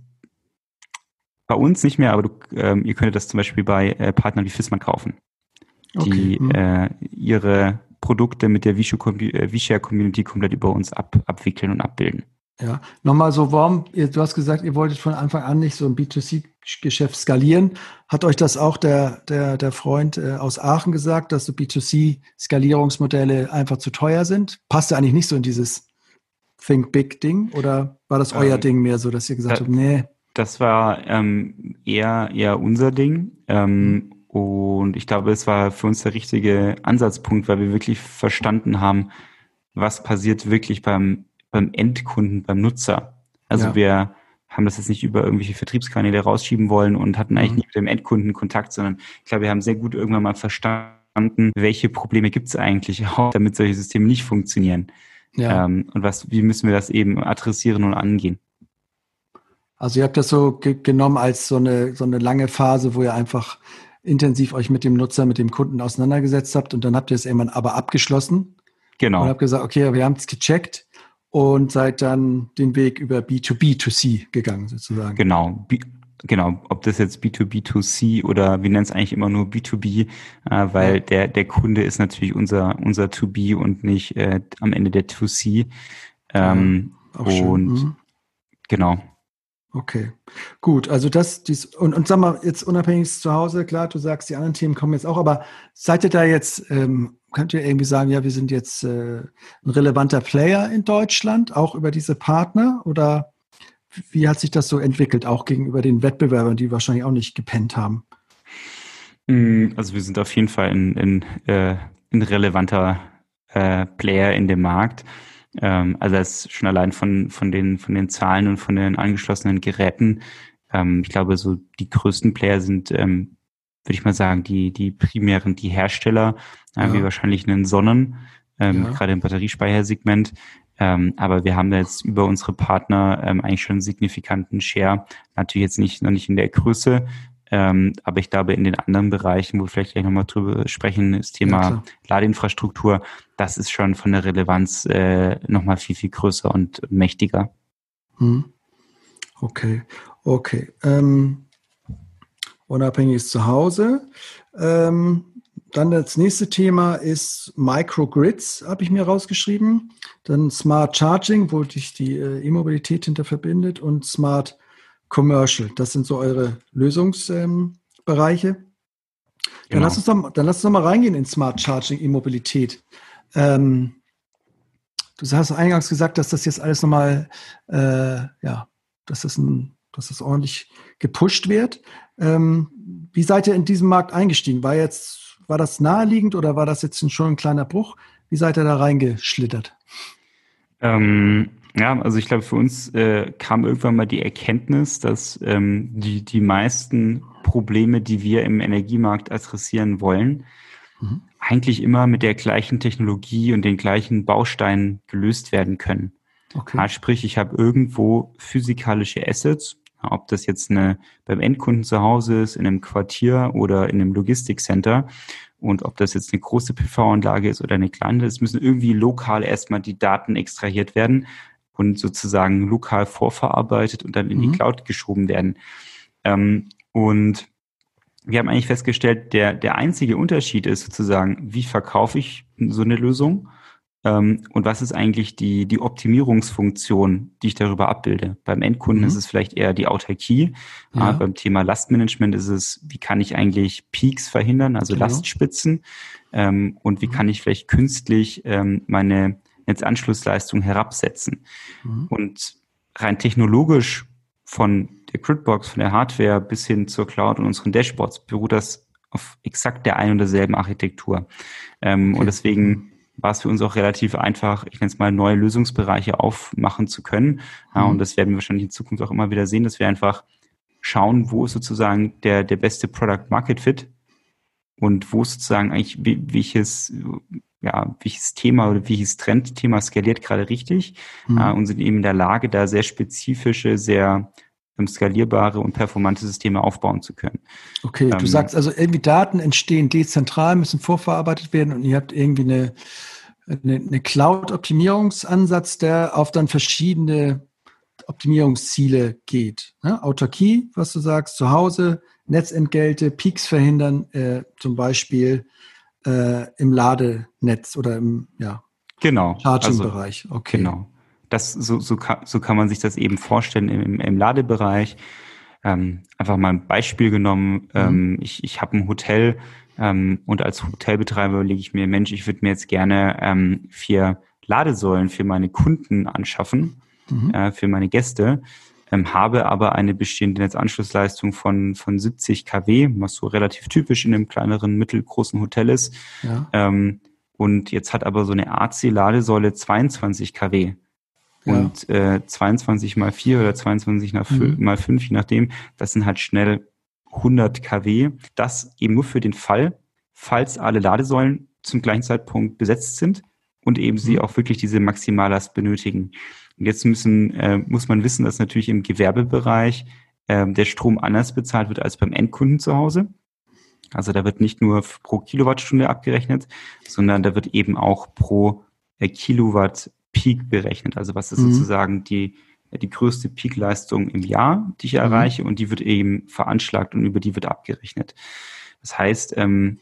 bei uns nicht mehr, aber du, ähm, ihr könntet das zum Beispiel bei äh, Partnern wie Fissmann kaufen, die okay. mhm. äh, ihre Produkte mit der V-Share Community komplett über uns ab, abwickeln und abbilden. Ja, nochmal so, warum, du hast gesagt, ihr wolltet von Anfang an nicht so ein B2C-Geschäft skalieren. Hat euch das auch der, der, der Freund äh, aus Aachen gesagt, dass so B2C-Skalierungsmodelle einfach zu teuer sind? Passt ja eigentlich nicht so in dieses Think Big Ding oder war das euer ähm, Ding mehr so, dass ihr gesagt da, habt, nee? Das war ähm, eher, eher unser Ding. Ähm, und ich glaube, es war für uns der richtige Ansatzpunkt, weil wir wirklich verstanden haben, was passiert wirklich beim, beim Endkunden, beim Nutzer. Also ja. wir haben das jetzt nicht über irgendwelche Vertriebskanäle rausschieben wollen und hatten eigentlich mhm. nicht mit dem Endkunden Kontakt, sondern ich glaube, wir haben sehr gut irgendwann mal verstanden, welche Probleme gibt es eigentlich auch, damit solche Systeme nicht funktionieren. Ja. Ähm, und was, wie müssen wir das eben adressieren und angehen? Also ihr habt das so ge genommen als so eine, so eine lange Phase, wo ihr einfach intensiv euch mit dem Nutzer, mit dem Kunden auseinandergesetzt habt und dann habt ihr es irgendwann aber abgeschlossen. Genau. Und habt gesagt, okay, wir haben es gecheckt und seid dann den Weg über B2B2C gegangen sozusagen. Genau genau, ob das jetzt B2B2C oder wir nennen es eigentlich immer nur B2B, äh, weil der, der Kunde ist natürlich unser, unser To-B und nicht äh, am Ende der To-C. Ähm, ja, und mhm. genau. Okay, gut. Also das, dies, und, und sag mal, jetzt unabhängig zu Hause, klar, du sagst, die anderen Themen kommen jetzt auch, aber seid ihr da jetzt, ähm, könnt ihr irgendwie sagen, ja, wir sind jetzt äh, ein relevanter Player in Deutschland, auch über diese Partner oder wie hat sich das so entwickelt, auch gegenüber den Wettbewerbern, die wahrscheinlich auch nicht gepennt haben? Mm, also wir sind auf jeden Fall ein, ein, äh, ein relevanter äh, Player in dem Markt. Ähm, also das schon allein von, von, den, von den Zahlen und von den angeschlossenen Geräten. Ähm, ich glaube, so die größten Player sind, ähm, würde ich mal sagen, die, die primären, die Hersteller, äh, ja. wie wahrscheinlich einen Sonnen, ähm, ja. gerade im Batteriespeichersegment. Ähm, aber wir haben jetzt über unsere Partner ähm, eigentlich schon einen signifikanten Share. Natürlich jetzt nicht noch nicht in der Größe, ähm, aber ich glaube in den anderen Bereichen, wo wir vielleicht gleich nochmal drüber sprechen, das Thema ja, Ladeinfrastruktur, das ist schon von der Relevanz äh, nochmal viel, viel größer und mächtiger. Hm. Okay, okay. Unabhängiges Zuhause. Ähm, dann das nächste Thema ist Microgrids, habe ich mir rausgeschrieben. Dann Smart Charging, wo sich die äh, E-Mobilität hinter verbindet und Smart Commercial. Das sind so eure Lösungsbereiche. Ähm, genau. Dann lass uns doch, dann lass uns doch mal reingehen in Smart Charging E-Mobilität. Ähm, du hast eingangs gesagt, dass das jetzt alles nochmal, äh, ja, dass das, ein, dass das ordentlich gepusht wird. Ähm, wie seid ihr in diesem Markt eingestiegen? War jetzt war das naheliegend oder war das jetzt schon ein kleiner Bruch? Wie seid ihr da reingeschlittert? Ähm, Ja, also ich glaube, für uns äh, kam irgendwann mal die Erkenntnis, dass ähm, die, die meisten Probleme, die wir im Energiemarkt adressieren wollen, mhm. eigentlich immer mit der gleichen Technologie und den gleichen Bausteinen gelöst werden können. Okay. Ja, sprich, ich habe irgendwo physikalische Assets, ob das jetzt eine beim Endkunden zu Hause ist, in einem Quartier oder in einem Logistikcenter und ob das jetzt eine große PV-Anlage ist oder eine kleine, es müssen irgendwie lokal erstmal die Daten extrahiert werden und sozusagen lokal vorverarbeitet und dann in mhm. die Cloud geschoben werden. Ähm, und wir haben eigentlich festgestellt, der, der einzige Unterschied ist sozusagen, wie verkaufe ich so eine Lösung ähm, und was ist eigentlich die, die Optimierungsfunktion, die ich darüber abbilde. Beim Endkunden mhm. ist es vielleicht eher die Autarkie. Ja. Äh, beim Thema Lastmanagement ist es, wie kann ich eigentlich Peaks verhindern, also genau. Lastspitzen ähm, und wie mhm. kann ich vielleicht künstlich ähm, meine Netzanschlussleistung herabsetzen. Mhm. Und rein technologisch von der Gridbox, von der Hardware bis hin zur Cloud und unseren Dashboards beruht das auf exakt der einen und derselben Architektur. Ähm, okay. Und deswegen war es für uns auch relativ einfach, ich nenne es mal, neue Lösungsbereiche aufmachen zu können. Ja, mhm. und das werden wir wahrscheinlich in Zukunft auch immer wieder sehen, dass wir einfach schauen, wo ist sozusagen der, der beste Product Market Fit und wo ist sozusagen eigentlich welches, ja, welches Thema oder welches Trendthema skaliert gerade richtig mhm. äh, und sind eben in der Lage, da sehr spezifische, sehr ähm, skalierbare und performante Systeme aufbauen zu können. Okay, ähm, du sagst also irgendwie Daten entstehen dezentral, müssen vorverarbeitet werden und ihr habt irgendwie eine, eine, eine Cloud-Optimierungsansatz, der auf dann verschiedene Optimierungsziele geht. Ne? Autarkie, was du sagst, zu Hause, Netzentgelte, Peaks verhindern, äh, zum Beispiel äh, im Ladenetz oder im ja, genau. Charging-Bereich. Also, okay. Genau. Das, so, so, kann, so kann man sich das eben vorstellen im, im Ladebereich. Ähm, einfach mal ein Beispiel genommen. Mhm. Ähm, ich ich habe ein Hotel ähm, und als Hotelbetreiber überlege ich mir, Mensch, ich würde mir jetzt gerne ähm, vier Ladesäulen für meine Kunden anschaffen, mhm. äh, für meine Gäste ähm, habe aber eine bestehende Netzanschlussleistung von, von 70 kW, was so relativ typisch in einem kleineren, mittelgroßen Hotel ist. Ja. Ähm, und jetzt hat aber so eine AC-Ladesäule 22 kW. Ja. Und äh, 22 mal 4 oder 22 mal 5, mhm. mal 5, je nachdem, das sind halt schnell 100 kW. Das eben nur für den Fall, falls alle Ladesäulen zum gleichen Zeitpunkt besetzt sind und eben sie mhm. auch wirklich diese Maximalast benötigen. Und jetzt müssen, äh, muss man wissen, dass natürlich im Gewerbebereich äh, der Strom anders bezahlt wird als beim Endkunden zu Hause. Also da wird nicht nur pro Kilowattstunde abgerechnet, sondern da wird eben auch pro äh, Kilowatt Peak berechnet. Also was ist mhm. sozusagen die, die größte Peakleistung im Jahr, die ich mhm. erreiche und die wird eben veranschlagt und über die wird abgerechnet. Das heißt, ähm,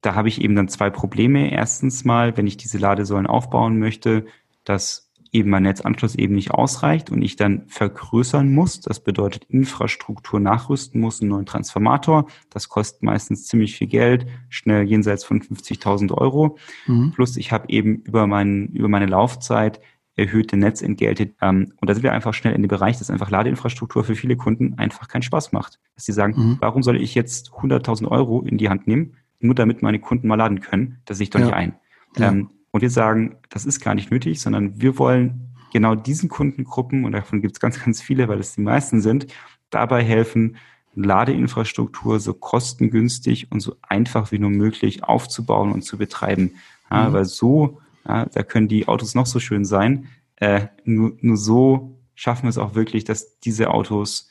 da habe ich eben dann zwei Probleme. Erstens mal, wenn ich diese Ladesäulen aufbauen möchte, dass eben mein Netzanschluss eben nicht ausreicht und ich dann vergrößern muss. Das bedeutet Infrastruktur nachrüsten muss, einen neuen Transformator. Das kostet meistens ziemlich viel Geld, schnell jenseits von 50.000 Euro. Mhm. Plus ich habe eben über, mein, über meine Laufzeit erhöhte Netzentgelte. Ähm, und da sind wir einfach schnell in dem Bereich, dass einfach Ladeinfrastruktur für viele Kunden einfach keinen Spaß macht. Dass sie sagen, mhm. warum soll ich jetzt 100.000 Euro in die Hand nehmen, nur damit meine Kunden mal laden können? Das sehe ich doch ja. nicht ein. Ja. Ähm, und wir sagen, das ist gar nicht nötig, sondern wir wollen genau diesen Kundengruppen, und davon gibt es ganz, ganz viele, weil es die meisten sind, dabei helfen, Ladeinfrastruktur so kostengünstig und so einfach wie nur möglich aufzubauen und zu betreiben. Ja, mhm. Weil so, ja, da können die Autos noch so schön sein, äh, nur, nur so schaffen wir es auch wirklich, dass diese Autos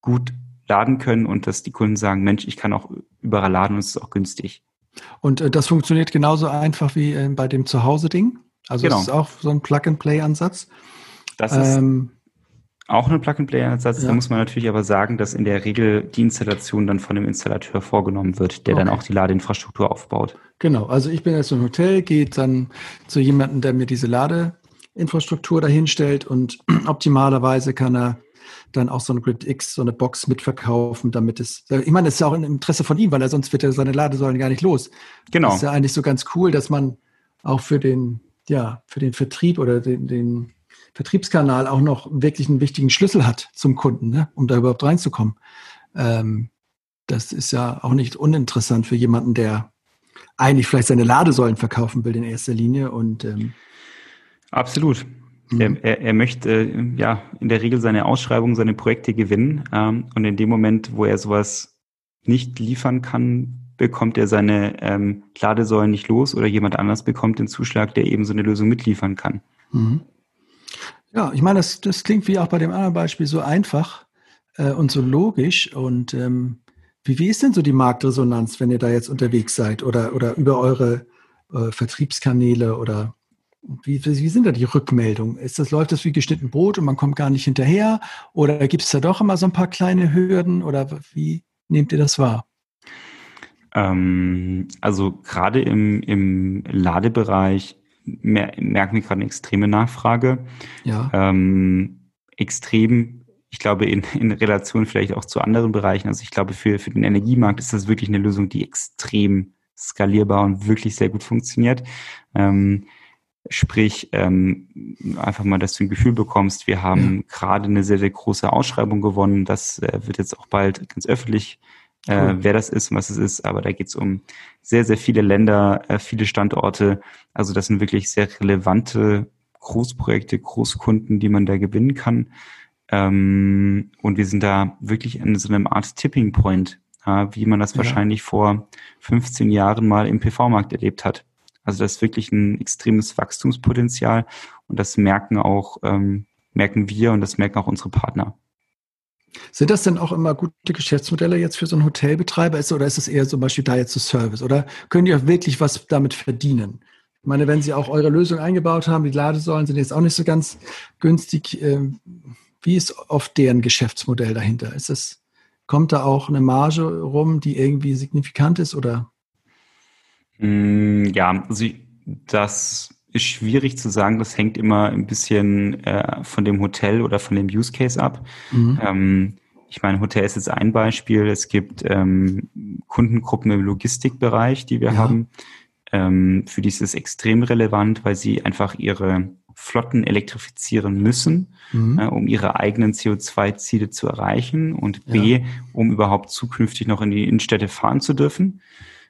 gut laden können und dass die Kunden sagen, Mensch, ich kann auch überall laden und es ist auch günstig. Und äh, das funktioniert genauso einfach wie äh, bei dem Zuhause-Ding. Also genau. das ist auch so ein Plug-and-Play-Ansatz. Das ist ähm, auch ein Plug-and-Play-Ansatz. Ja. Da muss man natürlich aber sagen, dass in der Regel die Installation dann von dem Installateur vorgenommen wird, der okay. dann auch die Ladeinfrastruktur aufbaut. Genau. Also ich bin jetzt im Hotel, gehe dann zu jemandem, der mir diese Ladeinfrastruktur dahinstellt und optimalerweise kann er dann auch so eine Grid X, so eine Box mitverkaufen, damit es, ich meine, das ist ja auch im Interesse von ihm, weil er sonst wird er seine Ladesäulen gar nicht los. Genau. Das ist ja eigentlich so ganz cool, dass man auch für den, ja, für den Vertrieb oder den, den Vertriebskanal auch noch wirklich einen wichtigen Schlüssel hat zum Kunden, ne, um da überhaupt reinzukommen. Ähm, das ist ja auch nicht uninteressant für jemanden, der eigentlich vielleicht seine Ladesäulen verkaufen will in erster Linie und ähm, Absolut. Mhm. Er, er, er, möchte ja in der Regel seine Ausschreibung, seine Projekte gewinnen. Ähm, und in dem Moment, wo er sowas nicht liefern kann, bekommt er seine ähm, Ladesäulen nicht los oder jemand anders bekommt den Zuschlag, der eben so eine Lösung mitliefern kann. Mhm. Ja, ich meine, das, das klingt wie auch bei dem anderen Beispiel so einfach äh, und so logisch. Und ähm, wie, wie ist denn so die Marktresonanz, wenn ihr da jetzt unterwegs seid oder, oder über eure äh, Vertriebskanäle oder wie, wie sind da die Rückmeldungen? Ist das, läuft das wie geschnitten Brot und man kommt gar nicht hinterher? Oder gibt es da doch immer so ein paar kleine Hürden? Oder wie nehmt ihr das wahr? Ähm, also gerade im, im Ladebereich mer merken wir gerade eine extreme Nachfrage. Ja. Ähm, extrem, ich glaube, in, in Relation vielleicht auch zu anderen Bereichen. Also ich glaube, für, für den Energiemarkt ist das wirklich eine Lösung, die extrem skalierbar und wirklich sehr gut funktioniert. Ähm, Sprich, ähm, einfach mal, dass du ein Gefühl bekommst. Wir haben gerade eine sehr, sehr große Ausschreibung gewonnen. Das äh, wird jetzt auch bald ganz öffentlich, äh, wer das ist und was es ist. Aber da geht es um sehr, sehr viele Länder, äh, viele Standorte. Also das sind wirklich sehr relevante Großprojekte, Großkunden, die man da gewinnen kann. Ähm, und wir sind da wirklich in so einem Art Tipping Point, ja, wie man das ja. wahrscheinlich vor 15 Jahren mal im PV-Markt erlebt hat. Also das ist wirklich ein extremes Wachstumspotenzial und das merken auch, ähm, merken wir und das merken auch unsere Partner. Sind das denn auch immer gute Geschäftsmodelle jetzt für so einen Hotelbetreiber oder ist es eher zum Beispiel da jetzt so Service? Oder können die auch wirklich was damit verdienen? Ich meine, wenn Sie auch eure Lösung eingebaut haben, die Ladesäulen sind jetzt auch nicht so ganz günstig. Ähm, wie ist oft deren Geschäftsmodell dahinter? Ist es, kommt da auch eine Marge rum, die irgendwie signifikant ist oder? Mm, ja, also das ist schwierig zu sagen. Das hängt immer ein bisschen äh, von dem Hotel oder von dem Use Case ab. Mhm. Ähm, ich meine, Hotel ist jetzt ein Beispiel. Es gibt ähm, Kundengruppen im Logistikbereich, die wir ja. haben. Ähm, für die ist es extrem relevant, weil sie einfach ihre Flotten elektrifizieren müssen, mhm. äh, um ihre eigenen CO2-Ziele zu erreichen und B, ja. um überhaupt zukünftig noch in die Innenstädte fahren zu dürfen.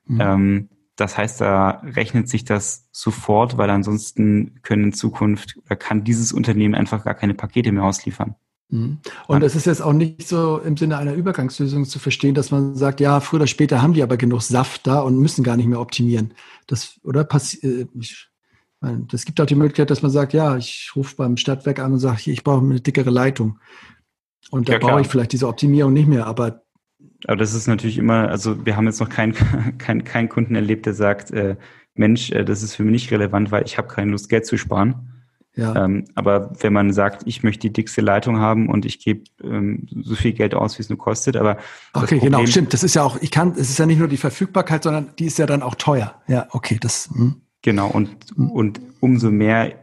Mhm. Ähm, das heißt, da rechnet sich das sofort, weil ansonsten können in Zukunft oder kann dieses Unternehmen einfach gar keine Pakete mehr ausliefern. Mhm. Und es ist jetzt auch nicht so im Sinne einer Übergangslösung zu verstehen, dass man sagt, ja, früher oder später haben die aber genug Saft da und müssen gar nicht mehr optimieren. Das, oder passiert, äh, das gibt auch die Möglichkeit, dass man sagt, ja, ich rufe beim Stadtwerk an und sage, ich brauche eine dickere Leitung. Und da ja, brauche ich vielleicht diese Optimierung nicht mehr, aber aber das ist natürlich immer, also wir haben jetzt noch keinen kein, kein Kunden erlebt, der sagt, äh, Mensch, äh, das ist für mich nicht relevant, weil ich habe keine Lust, Geld zu sparen. Ja. Ähm, aber wenn man sagt, ich möchte die dickste Leitung haben und ich gebe ähm, so viel Geld aus, wie es nur kostet, aber okay, genau, Problem, genau, stimmt. Das ist ja auch, ich kann, es ist ja nicht nur die Verfügbarkeit, sondern die ist ja dann auch teuer. Ja, okay, das. Mh. Genau und hm. und umso mehr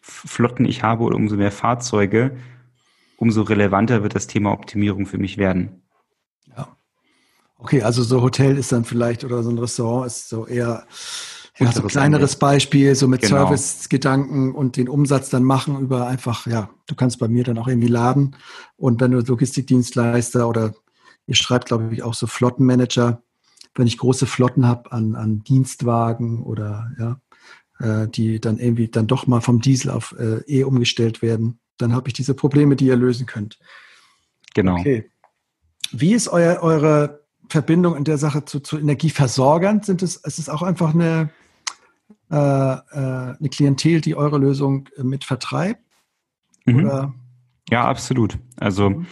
Flotten ich habe oder umso mehr Fahrzeuge, umso relevanter wird das Thema Optimierung für mich werden. Okay, also so Hotel ist dann vielleicht oder so ein Restaurant ist so eher ja, so ein kleineres Beispiel, so mit genau. Service-Gedanken und den Umsatz dann machen über einfach, ja, du kannst bei mir dann auch irgendwie laden und wenn du Logistikdienstleister oder ihr schreibt, glaube ich, auch so Flottenmanager, wenn ich große Flotten habe an, an Dienstwagen oder ja, äh, die dann irgendwie dann doch mal vom Diesel auf äh, E umgestellt werden, dann habe ich diese Probleme, die ihr lösen könnt. Genau. Okay. Wie ist euer, eure Verbindung in der Sache zu, zu Energieversorgern? Sind es, ist es auch einfach eine, äh, äh, eine Klientel, die eure Lösung äh, mit vertreibt? Mhm. Ja, absolut. Also mhm.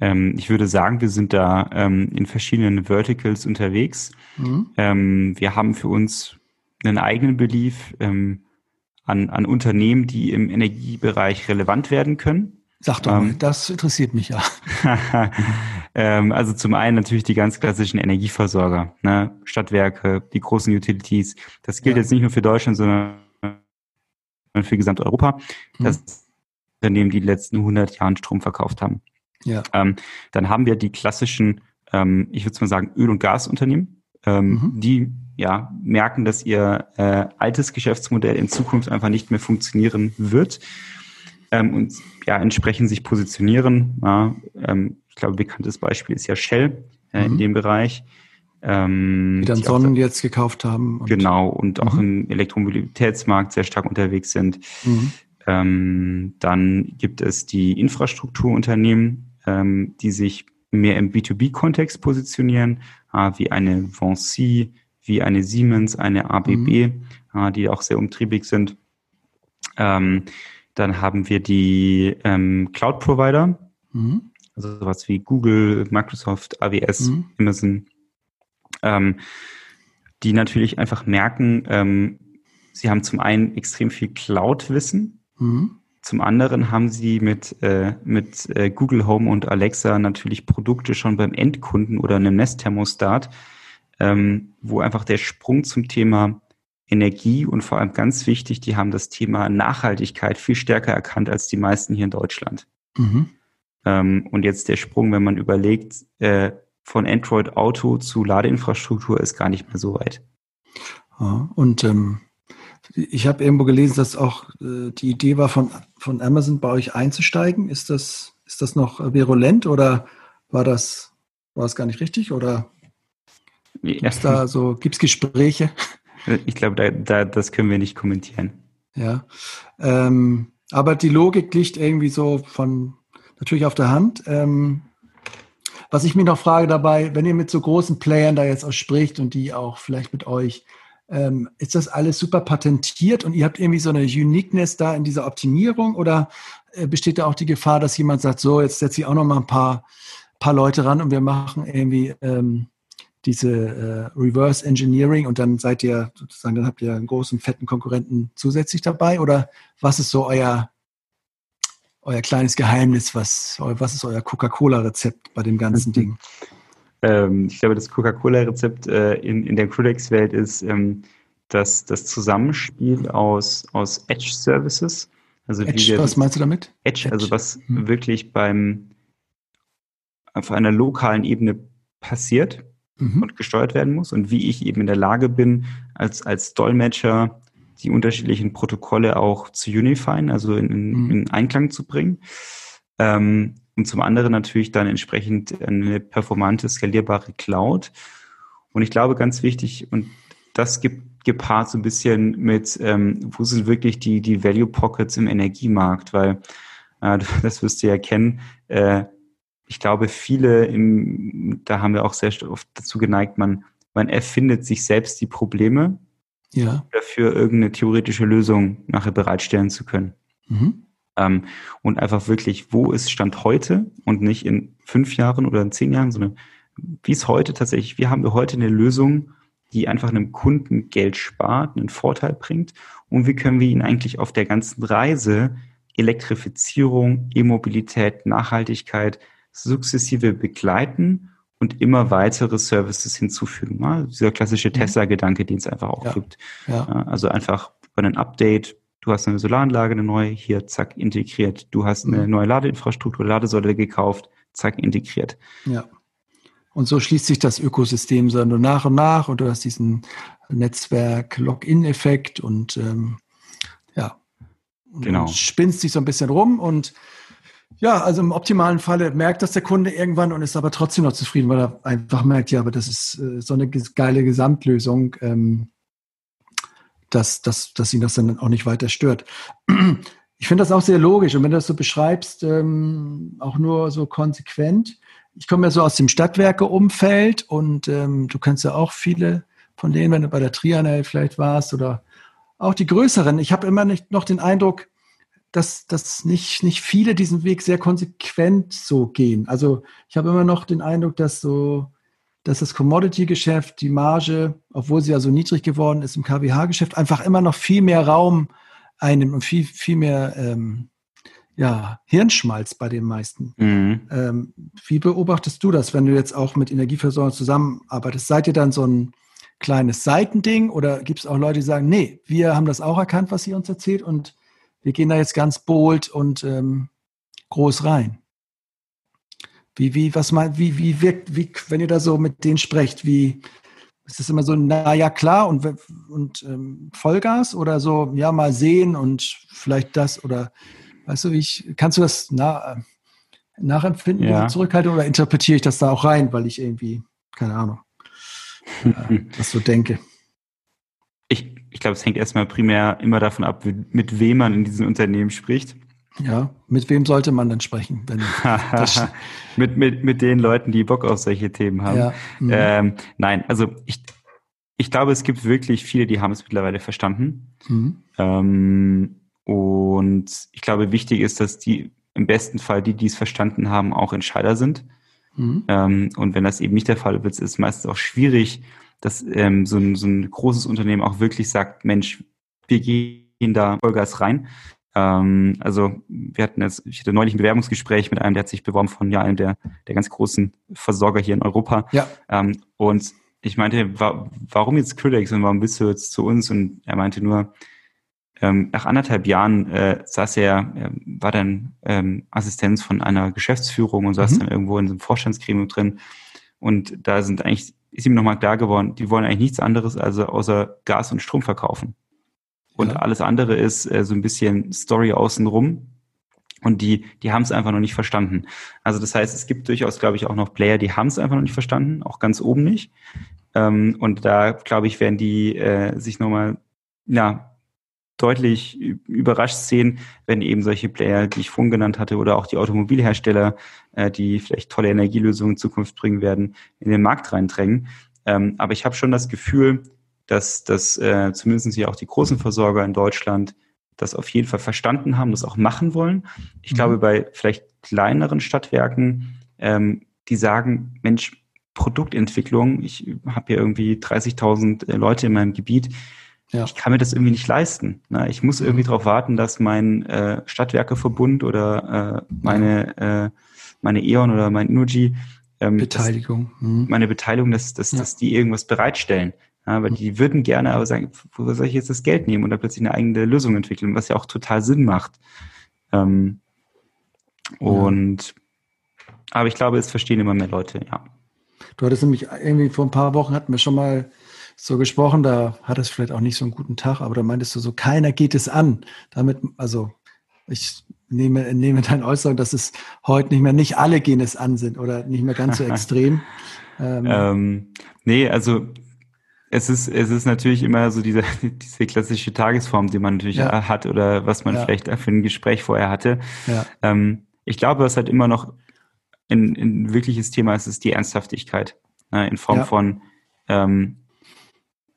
ähm, ich würde sagen, wir sind da ähm, in verschiedenen Verticals unterwegs. Mhm. Ähm, wir haben für uns einen eigenen Belief ähm, an, an Unternehmen, die im Energiebereich relevant werden können. Sag doch mal, ähm, das interessiert mich ja. ähm, also zum einen natürlich die ganz klassischen Energieversorger, ne? Stadtwerke, die großen Utilities. Das gilt ja. jetzt nicht nur für Deutschland, sondern für Gesamteuropa. Mhm. Das Unternehmen, die, die letzten 100 Jahren Strom verkauft haben. Ja. Ähm, dann haben wir die klassischen, ähm, ich würde mal sagen, Öl- und Gasunternehmen, ähm, mhm. die ja merken, dass ihr äh, altes Geschäftsmodell in Zukunft einfach nicht mehr funktionieren wird ähm, und ja entsprechend sich positionieren. Ja, ähm, ich glaube, bekanntes Beispiel ist ja Shell äh, mhm. in dem Bereich. Ähm, die dann Sonnen jetzt gekauft haben. Und genau, und auch mhm. im Elektromobilitätsmarkt sehr stark unterwegs sind. Mhm. Ähm, dann gibt es die Infrastrukturunternehmen, ähm, die sich mehr im B2B-Kontext positionieren, äh, wie eine Vinci, wie eine Siemens, eine ABB, mhm. äh, die auch sehr umtriebig sind. Ähm, dann haben wir die ähm, Cloud-Provider, mhm. Also sowas wie Google, Microsoft, AWS, mhm. Amazon, ähm, die natürlich einfach merken, ähm, sie haben zum einen extrem viel Cloud-Wissen, mhm. zum anderen haben sie mit, äh, mit äh, Google Home und Alexa natürlich Produkte schon beim Endkunden oder einem Nestthermostat, ähm, wo einfach der Sprung zum Thema Energie und vor allem ganz wichtig, die haben das Thema Nachhaltigkeit viel stärker erkannt als die meisten hier in Deutschland. Mhm. Ähm, und jetzt der Sprung, wenn man überlegt, äh, von Android Auto zu Ladeinfrastruktur ist gar nicht mehr so weit. Ja, und ähm, ich habe irgendwo gelesen, dass auch äh, die Idee war, von, von Amazon bei euch einzusteigen. Ist das, ist das noch virulent oder war das, war das gar nicht richtig? Oder gibt es da so, gibt es Gespräche? Ich glaube, da, da, das können wir nicht kommentieren. Ja. Ähm, aber die Logik liegt irgendwie so von natürlich auf der Hand. Ähm, was ich mir noch frage dabei, wenn ihr mit so großen Playern da jetzt auch spricht und die auch vielleicht mit euch, ähm, ist das alles super patentiert und ihr habt irgendwie so eine Uniqueness da in dieser Optimierung oder äh, besteht da auch die Gefahr, dass jemand sagt, so, jetzt setze ich auch noch mal ein paar, paar Leute ran und wir machen irgendwie ähm, diese äh, Reverse Engineering und dann seid ihr sozusagen, dann habt ihr einen großen, fetten Konkurrenten zusätzlich dabei oder was ist so euer, euer kleines Geheimnis, was, was ist euer Coca-Cola-Rezept bei dem ganzen Ding? Ähm, ich glaube, das Coca-Cola-Rezept äh, in, in der Crudex-Welt ist ähm, das, das Zusammenspiel aus, aus Edge-Services. Also Edge, was meinst du damit? Edge, Edge. also was hm. wirklich beim auf einer lokalen Ebene passiert mhm. und gesteuert werden muss und wie ich eben in der Lage bin, als, als Dolmetscher die unterschiedlichen Protokolle auch zu unifieren, also in, in, mhm. in Einklang zu bringen. Ähm, und zum anderen natürlich dann entsprechend eine performante, skalierbare Cloud. Und ich glaube, ganz wichtig, und das gibt gepaart so ein bisschen mit, ähm, wo sind wirklich die, die Value Pockets im Energiemarkt, weil äh, das wirst du ja kennen, äh, ich glaube, viele, im, da haben wir auch sehr oft dazu geneigt, man, man erfindet sich selbst die Probleme, ja. dafür irgendeine theoretische Lösung nachher bereitstellen zu können. Mhm. Ähm, und einfach wirklich, wo ist Stand heute und nicht in fünf Jahren oder in zehn Jahren, sondern wie ist heute tatsächlich, wie haben wir heute eine Lösung, die einfach einem Kunden Geld spart, einen Vorteil bringt und wie können wir ihn eigentlich auf der ganzen Reise Elektrifizierung, E-Mobilität, Nachhaltigkeit sukzessive begleiten und immer weitere Services hinzufügen. Ja, dieser klassische mhm. Tesla-Gedanke, den es einfach auch ja. gibt. Ja. Also einfach über ein Update, du hast eine Solaranlage, eine neue, hier, zack, integriert. Du hast eine mhm. neue Ladeinfrastruktur, Ladesäule gekauft, zack, integriert. Ja. Und so schließt sich das Ökosystem so nach und nach und du hast diesen Netzwerk-Login-Effekt und ähm, ja, und genau. spinnst dich so ein bisschen rum und ja, also im optimalen Falle merkt das der Kunde irgendwann und ist aber trotzdem noch zufrieden, weil er einfach merkt, ja, aber das ist äh, so eine geile Gesamtlösung, ähm, dass, dass, dass ihn das dann auch nicht weiter stört. Ich finde das auch sehr logisch und wenn du das so beschreibst, ähm, auch nur so konsequent. Ich komme ja so aus dem Stadtwerke-Umfeld und ähm, du kennst ja auch viele von denen, wenn du bei der Trianel vielleicht warst oder auch die größeren. Ich habe immer nicht noch den Eindruck, dass, dass nicht, nicht viele diesen Weg sehr konsequent so gehen. Also ich habe immer noch den Eindruck, dass so, dass das Commodity-Geschäft, die Marge, obwohl sie ja so niedrig geworden ist im KWH-Geschäft, einfach immer noch viel mehr Raum einnimmt und viel, viel mehr ähm, ja, Hirnschmalz bei den meisten. Mhm. Ähm, wie beobachtest du das, wenn du jetzt auch mit Energieversorgern zusammenarbeitest? Seid ihr dann so ein kleines Seitending oder gibt es auch Leute, die sagen, nee, wir haben das auch erkannt, was ihr uns erzählt und wir gehen da jetzt ganz bold und ähm, groß rein. Wie, wie, was mal, wie, wie wirkt, wie, wenn ihr da so mit denen sprecht, wie, ist das immer so, na ja, klar und, und ähm, Vollgas oder so, ja, mal sehen und vielleicht das oder, weißt du, wie ich, kannst du das na, nachempfinden, ja. zurückhalten oder interpretiere ich das da auch rein, weil ich irgendwie, keine Ahnung, äh, das so denke? Ich, glaube, es hängt erstmal primär immer davon ab, mit wem man in diesen Unternehmen spricht. Ja, mit wem sollte man denn sprechen? Mit, mit, mit den Leuten, die Bock auf solche Themen haben. Ja. Mhm. Ähm, nein, also ich, ich glaube, es gibt wirklich viele, die haben es mittlerweile verstanden. Mhm. Ähm, und ich glaube, wichtig ist, dass die im besten Fall die, die es verstanden haben, auch Entscheider sind. Mhm. Ähm, und wenn das eben nicht der Fall wird, ist es meistens auch schwierig, dass ähm, so, ein, so ein großes Unternehmen auch wirklich sagt, Mensch, wir gehen da Vollgas rein. Ähm, also wir hatten jetzt, ich hatte neulich ein Bewerbungsgespräch mit einem, der hat sich beworben von ja einem der, der ganz großen Versorger hier in Europa. Ja. Ähm, und ich meinte, wa warum jetzt Critics und warum bist du jetzt zu uns? Und er meinte nur, ähm, nach anderthalb Jahren äh, saß er, er war dann ähm, Assistenz von einer Geschäftsführung und saß mhm. dann irgendwo in so einem Vorstandsgremium drin. Und da sind eigentlich, ist ihm nochmal klar geworden, die wollen eigentlich nichts anderes, also außer Gas und Strom verkaufen. Und ja. alles andere ist äh, so ein bisschen Story außenrum. Und die, die haben es einfach noch nicht verstanden. Also das heißt, es gibt durchaus, glaube ich, auch noch Player, die haben es einfach noch nicht verstanden, auch ganz oben nicht. Ähm, und da, glaube ich, werden die äh, sich nochmal, ja, deutlich überrascht sehen, wenn eben solche Player, die ich vorhin genannt hatte, oder auch die Automobilhersteller, äh, die vielleicht tolle Energielösungen in Zukunft bringen werden, in den Markt reindrängen. Ähm, aber ich habe schon das Gefühl, dass, dass äh, zumindest hier auch die großen Versorger in Deutschland das auf jeden Fall verstanden haben, das auch machen wollen. Ich mhm. glaube, bei vielleicht kleineren Stadtwerken, ähm, die sagen, Mensch, Produktentwicklung, ich habe hier irgendwie 30.000 äh, Leute in meinem Gebiet, ja. ich kann mir das irgendwie nicht leisten. Ne? Ich muss irgendwie mhm. darauf warten, dass mein äh, Stadtwerkeverbund oder äh, meine, äh, meine E.ON oder mein Energy ähm, Beteiligung. Das, mhm. meine Beteiligung, dass, dass, ja. dass die irgendwas bereitstellen. Ja, weil die würden gerne aber sagen, wo soll ich jetzt das Geld nehmen und da plötzlich eine eigene Lösung entwickeln, was ja auch total Sinn macht. Ähm, und aber ich glaube, es verstehen immer mehr Leute, ja. Du hattest nämlich irgendwie vor ein paar Wochen hatten wir schon mal so gesprochen, da hat es vielleicht auch nicht so einen guten Tag, aber da meintest du so, keiner geht es an. Damit, also ich nehme, nehme deine Äußerung, dass es heute nicht mehr, nicht alle gehen es an sind oder nicht mehr ganz so extrem. ähm, ähm, nee, also es ist, es ist natürlich immer so diese, diese klassische Tagesform, die man natürlich ja. hat oder was man ja. vielleicht für ein Gespräch vorher hatte. Ja. Ähm, ich glaube, was halt immer noch ein, ein wirkliches Thema ist, ist die Ernsthaftigkeit. Ne, in Form von, ähm,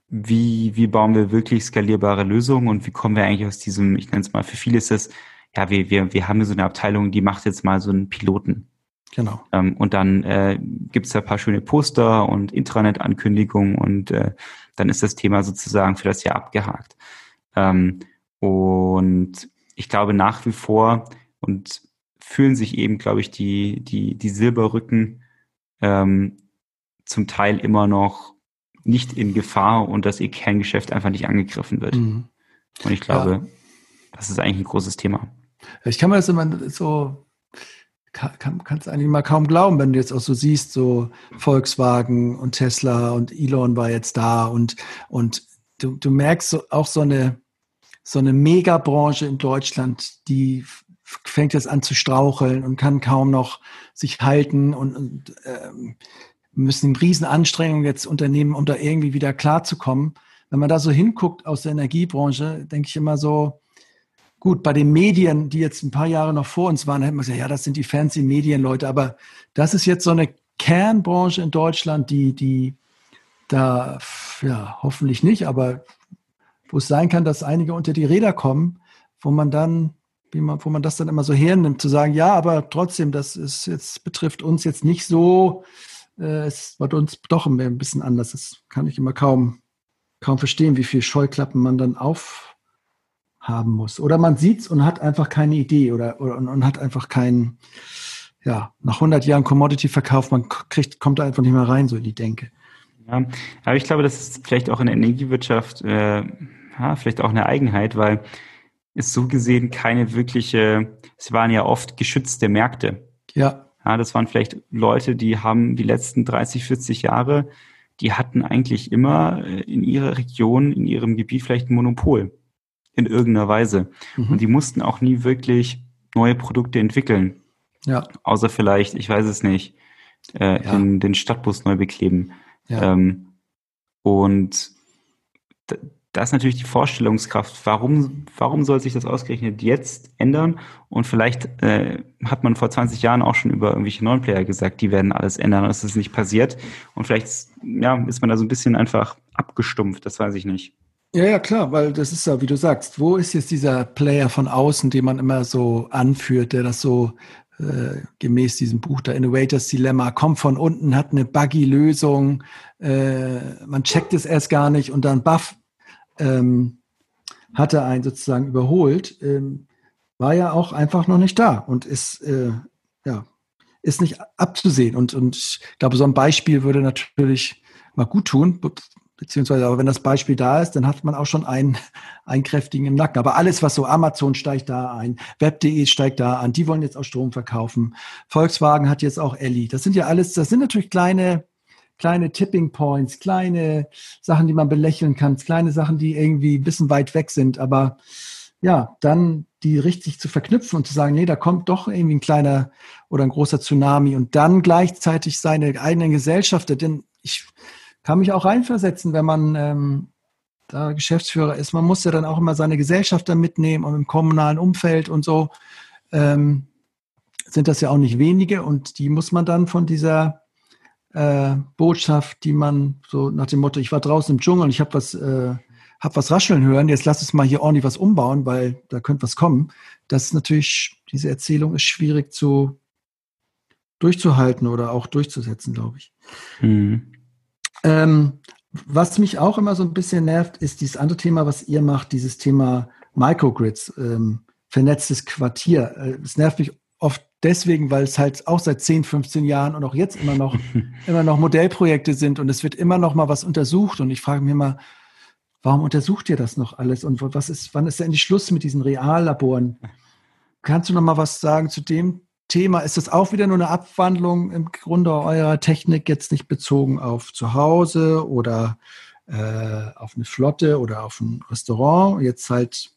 wie, wie bauen wir wirklich skalierbare Lösungen und wie kommen wir eigentlich aus diesem, ich nenne es mal, für viele ist das, ja, wir, wir, wir haben so eine Abteilung, die macht jetzt mal so einen Piloten. Genau. Ähm, und dann äh, gibt es da ein paar schöne Poster und Intranet-Ankündigungen und äh, dann ist das Thema sozusagen für das Jahr abgehakt. Ähm, und ich glaube nach wie vor und fühlen sich eben, glaube ich, die, die, die Silberrücken ähm, zum Teil immer noch nicht in Gefahr und dass ihr Kerngeschäft einfach nicht angegriffen wird. Mhm. Und ich glaube, ja. das ist eigentlich ein großes Thema. Ich kann mir das immer so kann, kannst eigentlich mal kaum glauben, wenn du jetzt auch so siehst, so Volkswagen und Tesla und Elon war jetzt da und, und du, du merkst so, auch so eine, so eine Megabranche in Deutschland, die fängt jetzt an zu straucheln und kann kaum noch sich halten und, und ähm, müssen riesen Anstrengungen jetzt unternehmen, um da irgendwie wieder klarzukommen. Wenn man da so hinguckt aus der Energiebranche, denke ich immer so, Gut, bei den Medien, die jetzt ein paar Jahre noch vor uns waren, hätten wir gesagt, ja, das sind die fancy Medienleute, aber das ist jetzt so eine Kernbranche in Deutschland, die, die da, ja, hoffentlich nicht, aber wo es sein kann, dass einige unter die Räder kommen, wo man dann, wie man, wo man das dann immer so hernimmt, zu sagen, ja, aber trotzdem, das ist jetzt, betrifft uns jetzt nicht so, äh, es wird uns doch ein bisschen anders. Das kann ich immer kaum, kaum verstehen, wie viel Scheuklappen man dann auf, haben muss. Oder man sieht es und hat einfach keine Idee oder, oder und, und, hat einfach keinen, ja, nach 100 Jahren Commodity-Verkauf, man kriegt, kommt da einfach nicht mehr rein, so in die Denke. Ja, aber ich glaube, das ist vielleicht auch in der Energiewirtschaft, äh, ja, vielleicht auch eine Eigenheit, weil es so gesehen keine wirkliche, es waren ja oft geschützte Märkte. Ja. Ja, das waren vielleicht Leute, die haben die letzten 30, 40 Jahre, die hatten eigentlich immer äh, in ihrer Region, in ihrem Gebiet vielleicht ein Monopol in irgendeiner Weise. Mhm. Und die mussten auch nie wirklich neue Produkte entwickeln. Ja. Außer vielleicht, ich weiß es nicht, äh, ja. den, den Stadtbus neu bekleben. Ja. Ähm, und da ist natürlich die Vorstellungskraft, warum, warum soll sich das ausgerechnet jetzt ändern? Und vielleicht äh, hat man vor 20 Jahren auch schon über irgendwelche neuen Player gesagt, die werden alles ändern, das ist nicht passiert. Und vielleicht ja, ist man da so ein bisschen einfach abgestumpft, das weiß ich nicht. Ja, ja, klar, weil das ist ja, wie du sagst, wo ist jetzt dieser Player von außen, den man immer so anführt, der das so äh, gemäß diesem Buch, der Innovators Dilemma, kommt von unten, hat eine Buggy-Lösung, äh, man checkt es erst gar nicht und dann baff, ähm, hatte einen sozusagen überholt, ähm, war ja auch einfach noch nicht da und ist, äh, ja, ist nicht abzusehen. Und, und ich glaube, so ein Beispiel würde natürlich mal gut tun, beziehungsweise, aber wenn das Beispiel da ist, dann hat man auch schon einen, einen kräftigen im Nacken. Aber alles, was so Amazon steigt da ein, Web.de steigt da an, die wollen jetzt auch Strom verkaufen. Volkswagen hat jetzt auch Elli. Das sind ja alles, das sind natürlich kleine, kleine Tipping Points, kleine Sachen, die man belächeln kann, kleine Sachen, die irgendwie ein bisschen weit weg sind, aber ja, dann die richtig zu verknüpfen und zu sagen, nee, da kommt doch irgendwie ein kleiner oder ein großer Tsunami und dann gleichzeitig seine eigenen Gesellschafter, denn ich kann mich auch reinversetzen, wenn man ähm, da Geschäftsführer ist. Man muss ja dann auch immer seine Gesellschafter mitnehmen und im kommunalen Umfeld und so ähm, sind das ja auch nicht wenige und die muss man dann von dieser äh, Botschaft, die man so nach dem Motto, ich war draußen im Dschungel und ich habe was, äh, hab was rascheln hören, jetzt lass es mal hier ordentlich was umbauen, weil da könnte was kommen. Das ist natürlich, diese Erzählung ist schwierig zu durchzuhalten oder auch durchzusetzen, glaube ich. Mhm. Ähm, was mich auch immer so ein bisschen nervt, ist dieses andere Thema, was ihr macht, dieses Thema Microgrids, ähm, vernetztes Quartier. Äh, es nervt mich oft deswegen, weil es halt auch seit 10, 15 Jahren und auch jetzt immer noch, immer noch Modellprojekte sind und es wird immer noch mal was untersucht und ich frage mich immer, warum untersucht ihr das noch alles und was ist, wann ist denn die Schluss mit diesen Reallaboren? Kannst du noch mal was sagen zu dem Thema? Ist das auch wieder nur eine Abwandlung im Grunde eurer Technik jetzt nicht bezogen auf zu Hause oder äh, auf eine Flotte oder auf ein Restaurant, jetzt halt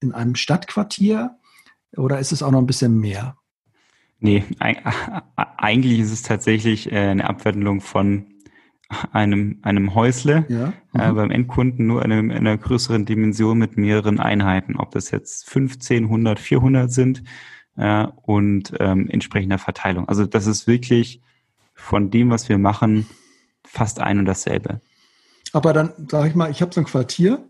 in einem Stadtquartier? Oder ist es auch noch ein bisschen mehr? Nee, eigentlich ist es tatsächlich äh, eine Abwandlung von einem, einem Häusle ja. Äh, mhm. äh, beim Endkunden nur in, einer, in einer größeren Dimension mit mehreren Einheiten, ob das jetzt 15, 100, 400 sind äh, und ähm, entsprechender Verteilung. Also das ist wirklich von dem, was wir machen, fast ein und dasselbe. Aber dann sage ich mal, ich habe so ein Quartier.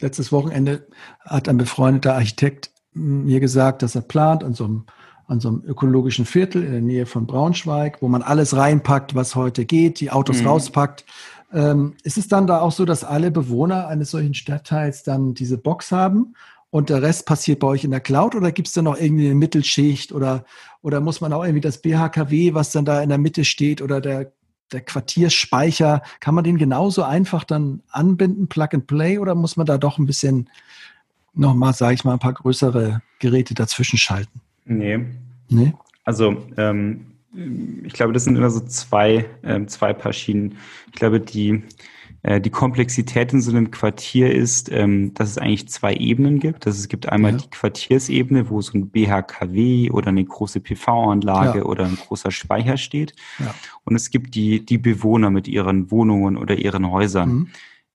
Letztes Wochenende hat ein befreundeter Architekt mir gesagt, dass er plant an so einem an so einem ökologischen Viertel in der Nähe von Braunschweig, wo man alles reinpackt, was heute geht, die Autos mhm. rauspackt. Ähm, ist es dann da auch so, dass alle Bewohner eines solchen Stadtteils dann diese Box haben und der Rest passiert bei euch in der Cloud oder gibt es da noch irgendwie eine Mittelschicht oder, oder muss man auch irgendwie das BHKW, was dann da in der Mitte steht oder der, der Quartiersspeicher, kann man den genauso einfach dann anbinden, Plug and Play oder muss man da doch ein bisschen nochmal, sage ich mal, ein paar größere Geräte dazwischen schalten? Nee. Nee? Also, ähm, ich glaube, das sind immer so zwei, ähm, zwei Paar Schienen. Ich glaube, die, äh, die Komplexität in so einem Quartier ist, ähm, dass es eigentlich zwei Ebenen gibt. Dass es gibt einmal ja. die Quartiersebene, wo so ein BHKW oder eine große PV-Anlage ja. oder ein großer Speicher steht. Ja. Und es gibt die, die Bewohner mit ihren Wohnungen oder ihren Häusern. Mhm.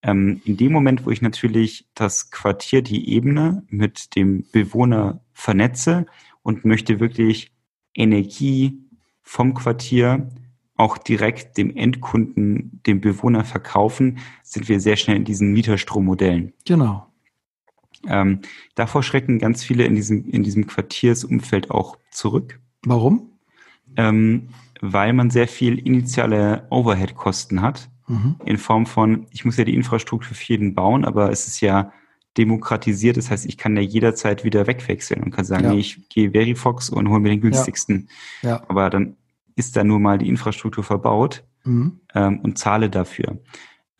Ähm, in dem Moment, wo ich natürlich das Quartier, die Ebene mit dem Bewohner vernetze und möchte wirklich Energie vom Quartier auch direkt dem Endkunden, dem Bewohner verkaufen, sind wir sehr schnell in diesen Mieterstrommodellen. Genau. Ähm, davor schrecken ganz viele in diesem, in diesem Quartiersumfeld auch zurück. Warum? Ähm, weil man sehr viel initiale Overhead-Kosten hat, mhm. in Form von, ich muss ja die Infrastruktur für jeden bauen, aber es ist ja demokratisiert. Das heißt, ich kann ja jederzeit wieder wegwechseln und kann sagen, ja. nee, ich gehe Verifox und hole mir den günstigsten. Ja. ja. Aber dann ist da nur mal die Infrastruktur verbaut mhm. ähm, und zahle dafür.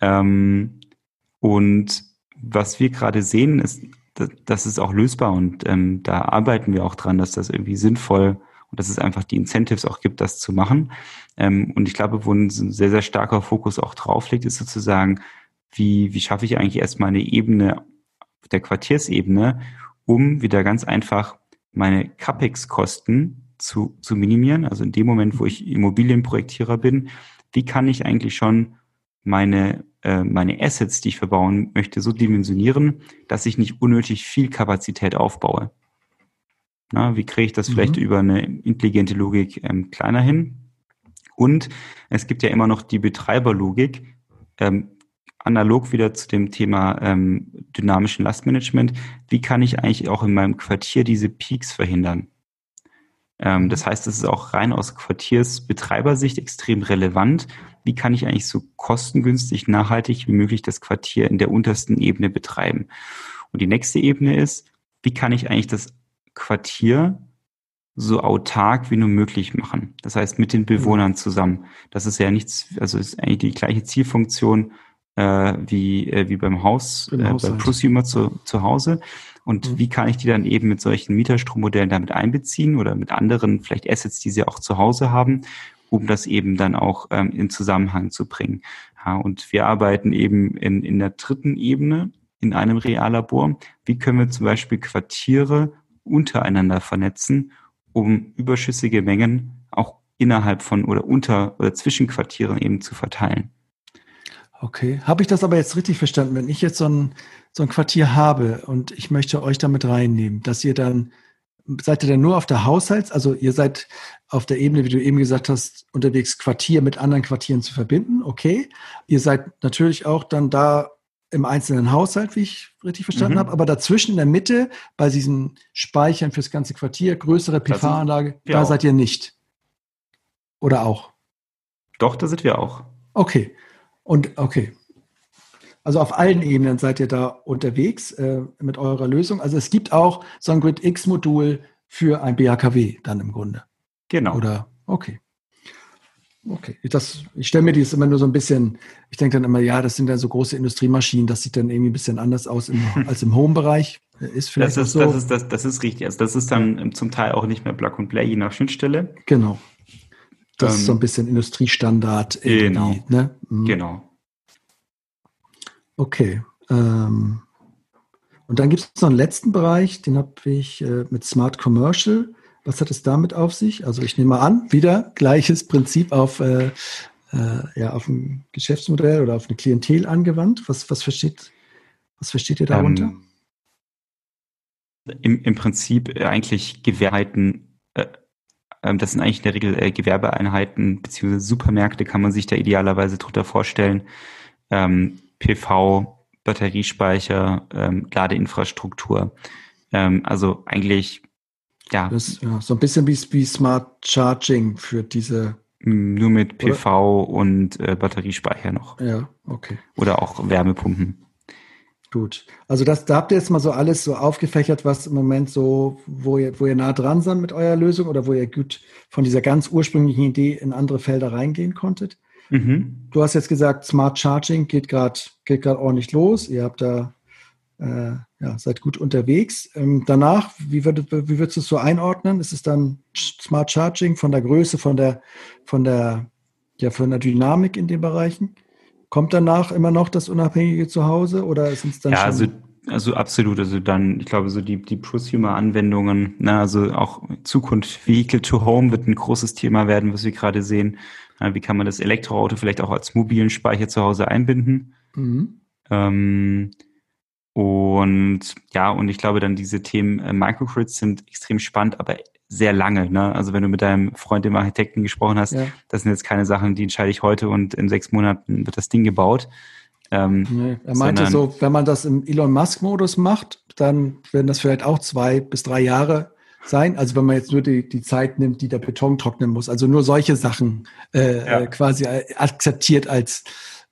Ähm, und was wir gerade sehen, ist, das ist auch lösbar und ähm, da arbeiten wir auch dran, dass das irgendwie sinnvoll und dass es einfach die Incentives auch gibt, das zu machen. Ähm, und ich glaube, wo ein sehr, sehr starker Fokus auch drauf liegt, ist sozusagen, wie, wie schaffe ich eigentlich erstmal eine Ebene der Quartiersebene, um wieder ganz einfach meine CAPEX-Kosten zu, zu minimieren. Also in dem Moment, wo ich Immobilienprojektierer bin, wie kann ich eigentlich schon meine äh, meine Assets, die ich verbauen möchte, so dimensionieren, dass ich nicht unnötig viel Kapazität aufbaue. Na, wie kriege ich das mhm. vielleicht über eine intelligente Logik ähm, kleiner hin? Und es gibt ja immer noch die Betreiberlogik, ähm, analog wieder zu dem Thema ähm, dynamischen Lastmanagement. Wie kann ich eigentlich auch in meinem Quartier diese Peaks verhindern? Ähm, das heißt, es ist auch rein aus Quartiersbetreibersicht extrem relevant. Wie kann ich eigentlich so kostengünstig, nachhaltig wie möglich das Quartier in der untersten Ebene betreiben? Und die nächste Ebene ist, wie kann ich eigentlich das Quartier so autark wie nur möglich machen. Das heißt, mit den Bewohnern zusammen. Das ist ja nichts, also ist eigentlich die gleiche Zielfunktion äh, wie, äh, wie beim Haus, äh, bei Prosumer zu, zu Hause. Und mhm. wie kann ich die dann eben mit solchen Mieterstrommodellen damit einbeziehen oder mit anderen vielleicht Assets, die sie auch zu Hause haben, um das eben dann auch ähm, in Zusammenhang zu bringen. Ja, und wir arbeiten eben in, in der dritten Ebene in einem Reallabor. Wie können wir zum Beispiel Quartiere untereinander vernetzen, um überschüssige Mengen auch innerhalb von oder unter oder zwischen Quartieren eben zu verteilen. Okay, habe ich das aber jetzt richtig verstanden? Wenn ich jetzt so ein, so ein Quartier habe und ich möchte euch damit reinnehmen, dass ihr dann, seid ihr dann nur auf der Haushalts-, also ihr seid auf der Ebene, wie du eben gesagt hast, unterwegs Quartier mit anderen Quartieren zu verbinden, okay. Ihr seid natürlich auch dann da im einzelnen Haushalt, wie ich richtig verstanden mhm. habe, aber dazwischen in der Mitte, bei diesen Speichern fürs ganze Quartier, größere PV-Anlage, da auch. seid ihr nicht. Oder auch? Doch, da sind wir auch. Okay. Und okay. Also auf allen Ebenen seid ihr da unterwegs äh, mit eurer Lösung. Also es gibt auch so ein Grid X-Modul für ein BHKW dann im Grunde. Genau. Oder okay. Okay, das, ich stelle mir das immer nur so ein bisschen, ich denke dann immer, ja, das sind ja so große Industriemaschinen, das sieht dann irgendwie ein bisschen anders aus im, als im Home-Bereich. Ist vielleicht das ist, so. Das ist, das, das ist richtig. Also das ist dann zum Teil auch nicht mehr Plug and Play, je nach Schnittstelle. Genau. Das ähm, ist so ein bisschen Industriestandard. Genau. Ne? Mhm. Genau. Okay. Ähm, und dann gibt es noch einen letzten Bereich, den habe ich äh, mit Smart Commercial. Was hat es damit auf sich? Also ich nehme an, wieder gleiches Prinzip auf, äh, äh, ja, auf ein Geschäftsmodell oder auf eine Klientel angewandt. Was, was, versteht, was versteht ihr darunter? Ähm, im, Im Prinzip eigentlich äh, ähm, das sind eigentlich in der Regel äh, Gewerbeeinheiten beziehungsweise Supermärkte kann man sich da idealerweise drunter vorstellen. Ähm, PV, Batteriespeicher, ähm, Ladeinfrastruktur. Ähm, also eigentlich ja. Das, ja. So ein bisschen wie, wie Smart Charging für diese. Nur mit PV oder? und äh, Batteriespeicher noch. Ja, okay. Oder auch Wärmepumpen. Gut. Also das, da habt ihr jetzt mal so alles so aufgefächert, was im Moment so, wo ihr, wo ihr nah dran seid mit eurer Lösung oder wo ihr gut von dieser ganz ursprünglichen Idee in andere Felder reingehen konntet. Mhm. Du hast jetzt gesagt, Smart Charging geht gerade geht gerade ordentlich los. Ihr habt da äh, ja, seid gut unterwegs. Ähm, danach, wie, würd, wie würdest du es so einordnen? Ist es dann Smart Charging von der Größe, von der, von der, ja, von der Dynamik in den Bereichen? Kommt danach immer noch das unabhängige Zuhause oder sind es dann ja, schon? Also, also absolut. Also dann, ich glaube, so die, die Prosumer-Anwendungen, na, also auch Zukunft Vehicle to Home wird ein großes Thema werden, was wir gerade sehen. Wie kann man das Elektroauto vielleicht auch als mobilen Speicher zu Hause einbinden? Mhm. Ähm, und ja, und ich glaube dann diese Themen äh, Microgrids sind extrem spannend, aber sehr lange. Ne? Also wenn du mit deinem Freund, dem Architekten, gesprochen hast, ja. das sind jetzt keine Sachen, die entscheide ich heute und in sechs Monaten wird das Ding gebaut. Ähm, nee, er meinte so, wenn man das im Elon Musk-Modus macht, dann werden das vielleicht auch zwei bis drei Jahre sein. Also wenn man jetzt nur die, die Zeit nimmt, die der Beton trocknen muss. Also nur solche Sachen äh, ja. Äh, quasi akzeptiert als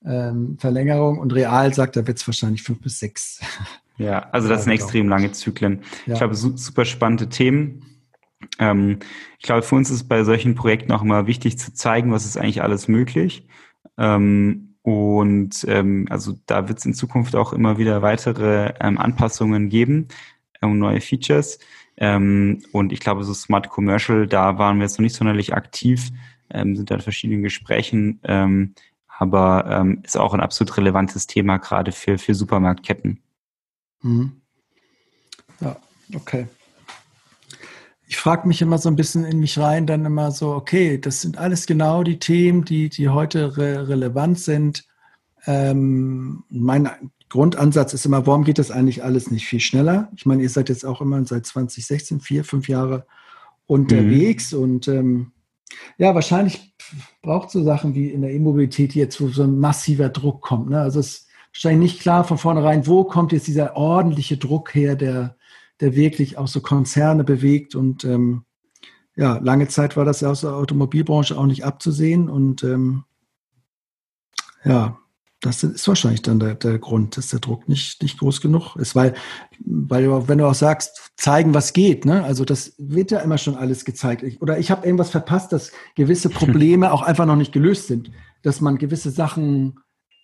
ähm, Verlängerung und real sagt, da wird es wahrscheinlich fünf bis sechs. Ja, also das sind extrem lange Zyklen. Ja. Ich glaube, super spannende Themen. Ähm, ich glaube, für uns ist bei solchen Projekten auch immer wichtig zu zeigen, was ist eigentlich alles möglich. Ähm, und ähm, also da wird es in Zukunft auch immer wieder weitere ähm, Anpassungen geben und neue Features. Ähm, und ich glaube, so Smart Commercial, da waren wir jetzt noch nicht sonderlich aktiv, ähm, sind da in verschiedenen Gesprächen. Ähm, aber ähm, ist auch ein absolut relevantes Thema gerade für, für Supermarktketten. Mhm. Ja, okay. Ich frage mich immer so ein bisschen in mich rein, dann immer so, okay, das sind alles genau die Themen, die, die heute re relevant sind. Ähm, mein Grundansatz ist immer, warum geht das eigentlich alles nicht viel schneller? Ich meine, ihr seid jetzt auch immer seit 2016, vier, fünf Jahre unterwegs mhm. und ähm, ja, wahrscheinlich braucht so Sachen wie in der E-Mobilität jetzt, wo so ein massiver Druck kommt. Ne? Also es ist wahrscheinlich nicht klar von vornherein, wo kommt jetzt dieser ordentliche Druck her, der, der wirklich auch so Konzerne bewegt und ähm, ja, lange Zeit war das ja aus der Automobilbranche auch nicht abzusehen und ähm, ja, das ist wahrscheinlich dann der, der Grund, dass der Druck nicht, nicht groß genug ist, weil, weil wenn du auch sagst, zeigen, was geht, ne? also das wird ja immer schon alles gezeigt. Ich, oder ich habe irgendwas verpasst, dass gewisse Probleme auch einfach noch nicht gelöst sind, dass man gewisse Sachen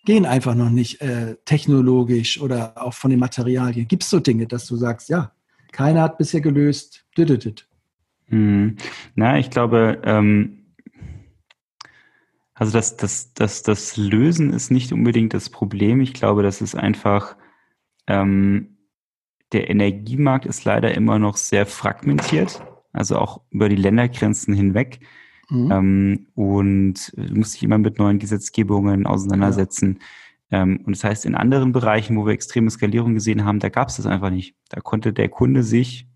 gehen einfach noch nicht äh, technologisch oder auch von den Materialien. Gibt es so Dinge, dass du sagst, ja, keiner hat bisher gelöst, dit, hm. Na, ich glaube, ähm, also das, das, das, das Lösen ist nicht unbedingt das Problem. Ich glaube, das ist einfach, ähm, der Energiemarkt ist leider immer noch sehr fragmentiert, also auch über die Ländergrenzen hinweg. Mhm. Ähm, und du musst dich immer mit neuen Gesetzgebungen auseinandersetzen. Ja. Ähm, und das heißt, in anderen Bereichen, wo wir extreme Skalierung gesehen haben, da gab es das einfach nicht. Da konnte der Kunde sich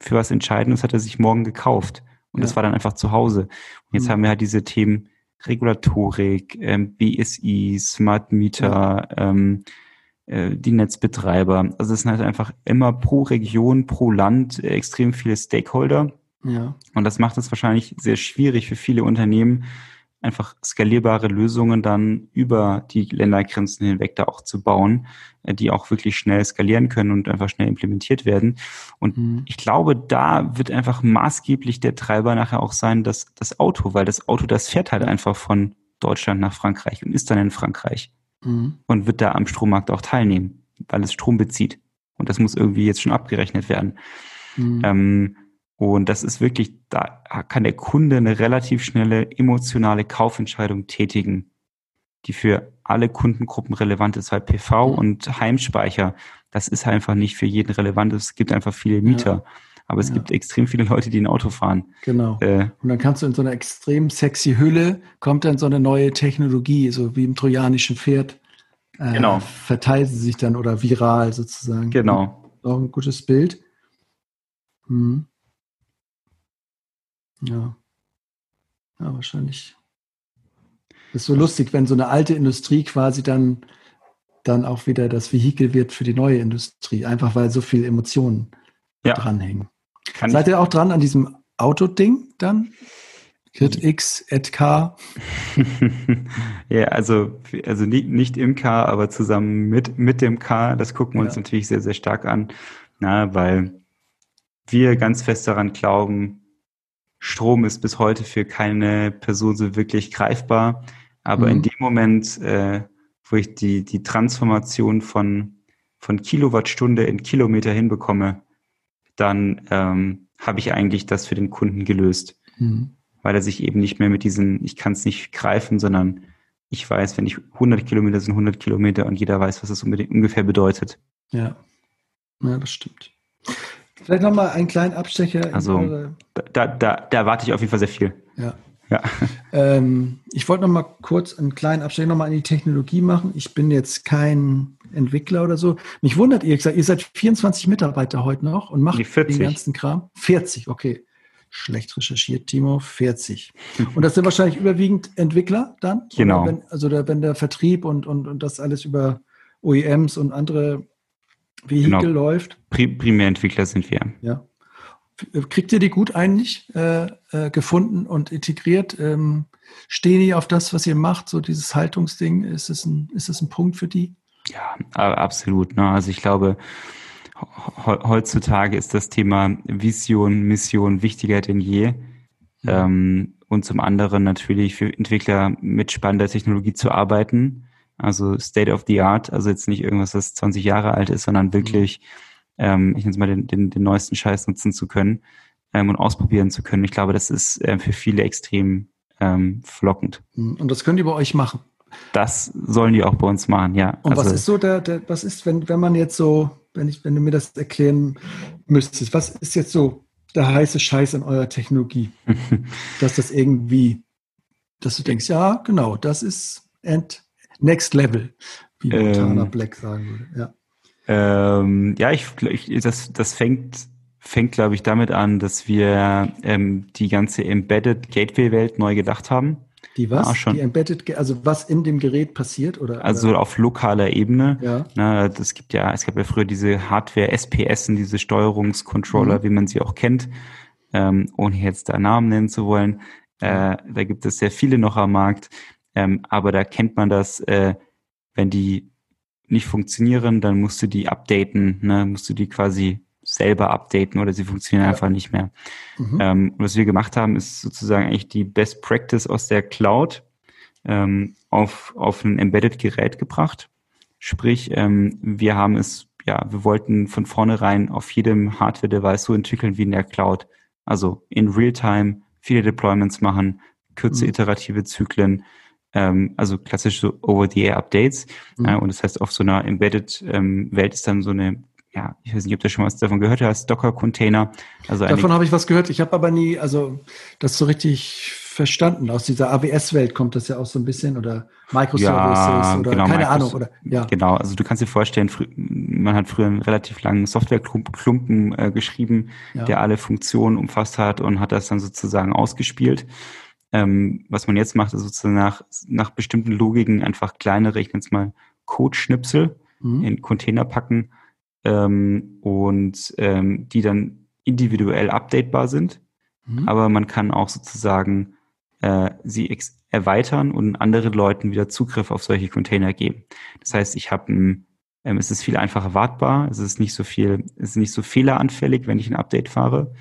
für was entscheiden, das hat er sich morgen gekauft. Und ja. das war dann einfach zu Hause. Und jetzt mhm. haben wir halt diese Themen, Regulatorik, ähm, BSI, Smart Meter, ähm, äh, die Netzbetreiber. Also es sind halt einfach immer pro Region, pro Land äh, extrem viele Stakeholder. Ja. Und das macht es wahrscheinlich sehr schwierig für viele Unternehmen, einfach skalierbare Lösungen dann über die Ländergrenzen hinweg da auch zu bauen, äh, die auch wirklich schnell skalieren können und einfach schnell implementiert werden. Und mhm. ich glaube, da wird einfach maßgeblich der Treiber nachher auch sein, dass das Auto, weil das Auto, das fährt halt einfach von Deutschland nach Frankreich und ist dann in Frankreich mhm. und wird da am Strommarkt auch teilnehmen, weil es Strom bezieht. Und das muss irgendwie jetzt schon abgerechnet werden. Mhm. Ähm, und das ist wirklich, da kann der Kunde eine relativ schnelle emotionale Kaufentscheidung tätigen, die für alle Kundengruppen relevant ist, weil PV mhm. und Heimspeicher, das ist einfach nicht für jeden relevant. Es gibt einfach viele Mieter. Ja. Aber es ja. gibt extrem viele Leute, die ein Auto fahren. Genau. Äh, und dann kannst du in so einer extrem sexy Hülle, kommt dann so eine neue Technologie, so wie im trojanischen Pferd. Äh, genau. Verteilt sie sich dann oder viral sozusagen. Genau. Auch ein gutes Bild. Hm. Ja. Ja, wahrscheinlich. Das ist so lustig, wenn so eine alte Industrie quasi dann, dann auch wieder das Vehikel wird für die neue Industrie, einfach weil so viele Emotionen ja. dranhängen. Kann Seid ihr auch dran an diesem Autoding dann? Kit X, et K? ja, also, also nicht, nicht im K, aber zusammen mit, mit dem K. Das gucken wir ja. uns natürlich sehr, sehr stark an, na, weil wir ganz fest daran glauben, Strom ist bis heute für keine Person so wirklich greifbar. Aber mhm. in dem Moment, äh, wo ich die, die Transformation von, von Kilowattstunde in Kilometer hinbekomme, dann ähm, habe ich eigentlich das für den Kunden gelöst. Mhm. Weil er sich eben nicht mehr mit diesen, ich kann es nicht greifen, sondern ich weiß, wenn ich 100 Kilometer sind 100 Kilometer und jeder weiß, was das ungefähr bedeutet. Ja, ja das stimmt. Vielleicht nochmal einen kleinen Abstecher. Also da, da, da erwarte ich auf jeden Fall sehr viel. Ja. ja. Ähm, ich wollte nochmal kurz einen kleinen Abstecher nochmal in die Technologie machen. Ich bin jetzt kein Entwickler oder so. Mich wundert ihr gesagt, ihr seid 24 Mitarbeiter heute noch und macht den ganzen Kram. 40, okay. Schlecht recherchiert, Timo, 40. Und das sind wahrscheinlich überwiegend Entwickler dann? Genau. Wenn, also der, wenn der Vertrieb und, und, und das alles über OEMs und andere Vehikel genau. läuft. Primärentwickler sind wir. Ja. Kriegt ihr die gut eigentlich äh, äh, gefunden und integriert? Ähm, stehen die auf das, was ihr macht, so dieses Haltungsding? Ist es ein, ist es ein Punkt für die? Ja, absolut. Ne? Also ich glaube, heutzutage ist das Thema Vision, Mission wichtiger denn je. Mhm. Ähm, und zum anderen natürlich für Entwickler mit spannender Technologie zu arbeiten also State of the Art, also jetzt nicht irgendwas, das 20 Jahre alt ist, sondern wirklich, ähm, ich nenne es mal, den, den, den neuesten Scheiß nutzen zu können ähm, und ausprobieren zu können. Ich glaube, das ist äh, für viele extrem ähm, flockend. Mhm. Und das könnt ihr bei euch machen? Das sollen die auch bei uns machen, ja. Und also, was ist so der, der, was ist, wenn, wenn man jetzt so, wenn ich, wenn du mir das erklären müsstest, was ist jetzt so der heiße Scheiß in eurer Technologie? dass das irgendwie, dass du denkst, ja, genau, das ist ent, Next Level, wie Montana ähm, Black sagen würde. Ja, ähm, ja ich, ich, das, das fängt, fängt glaube ich, damit an, dass wir ähm, die ganze Embedded Gateway-Welt neu gedacht haben. Die was? Ah, schon. Die Embedded, also was in dem Gerät passiert oder? Also oder? auf lokaler Ebene. Ja. Na, das gibt ja, es gab ja früher diese Hardware SPS, diese Steuerungscontroller, mhm. wie man sie auch kennt, ähm, ohne jetzt da Namen nennen zu wollen. Äh, da gibt es sehr viele noch am Markt, ähm, aber da kennt man das, äh, wenn die nicht funktionieren, dann musst du die updaten, ne? musst du die quasi selber updaten oder sie funktionieren ja. einfach nicht mehr. Mhm. Ähm, was wir gemacht haben, ist sozusagen eigentlich die Best Practice aus der Cloud ähm, auf, auf ein Embedded-Gerät gebracht. Sprich, ähm, wir haben es, ja, wir wollten von vornherein auf jedem Hardware-Device so entwickeln wie in der Cloud. Also in Real-Time viele Deployments machen, kürze mhm. iterative Zyklen, ähm, also klassische Over-the-Air-Updates. Mhm. Äh, und das heißt, auf so einer Embedded-Welt ähm, ist dann so eine ja, ich weiß nicht, ob du schon was davon gehört hast, Docker-Container. Also davon habe ich was gehört. Ich habe aber nie, also das so richtig verstanden. Aus dieser AWS-Welt kommt das ja auch so ein bisschen oder Microservices ja, oder genau, keine Ahnung. Oder, ja. Genau, also du kannst dir vorstellen, man hat früher einen relativ langen Softwareklumpen äh, geschrieben, ja. der alle Funktionen umfasst hat und hat das dann sozusagen ausgespielt. Ähm, was man jetzt macht, ist sozusagen nach, nach bestimmten Logiken einfach kleinere, ich nenne es mal Code-Schnipsel mhm. in Container packen ähm, und ähm, die dann individuell updatebar sind. Mhm. Aber man kann auch sozusagen äh, sie erweitern und anderen Leuten wieder Zugriff auf solche Container geben. Das heißt, ich habe ein ähm, es ist viel einfacher wartbar, es ist nicht so viel, es ist nicht so fehleranfällig, wenn ich ein Update fahre.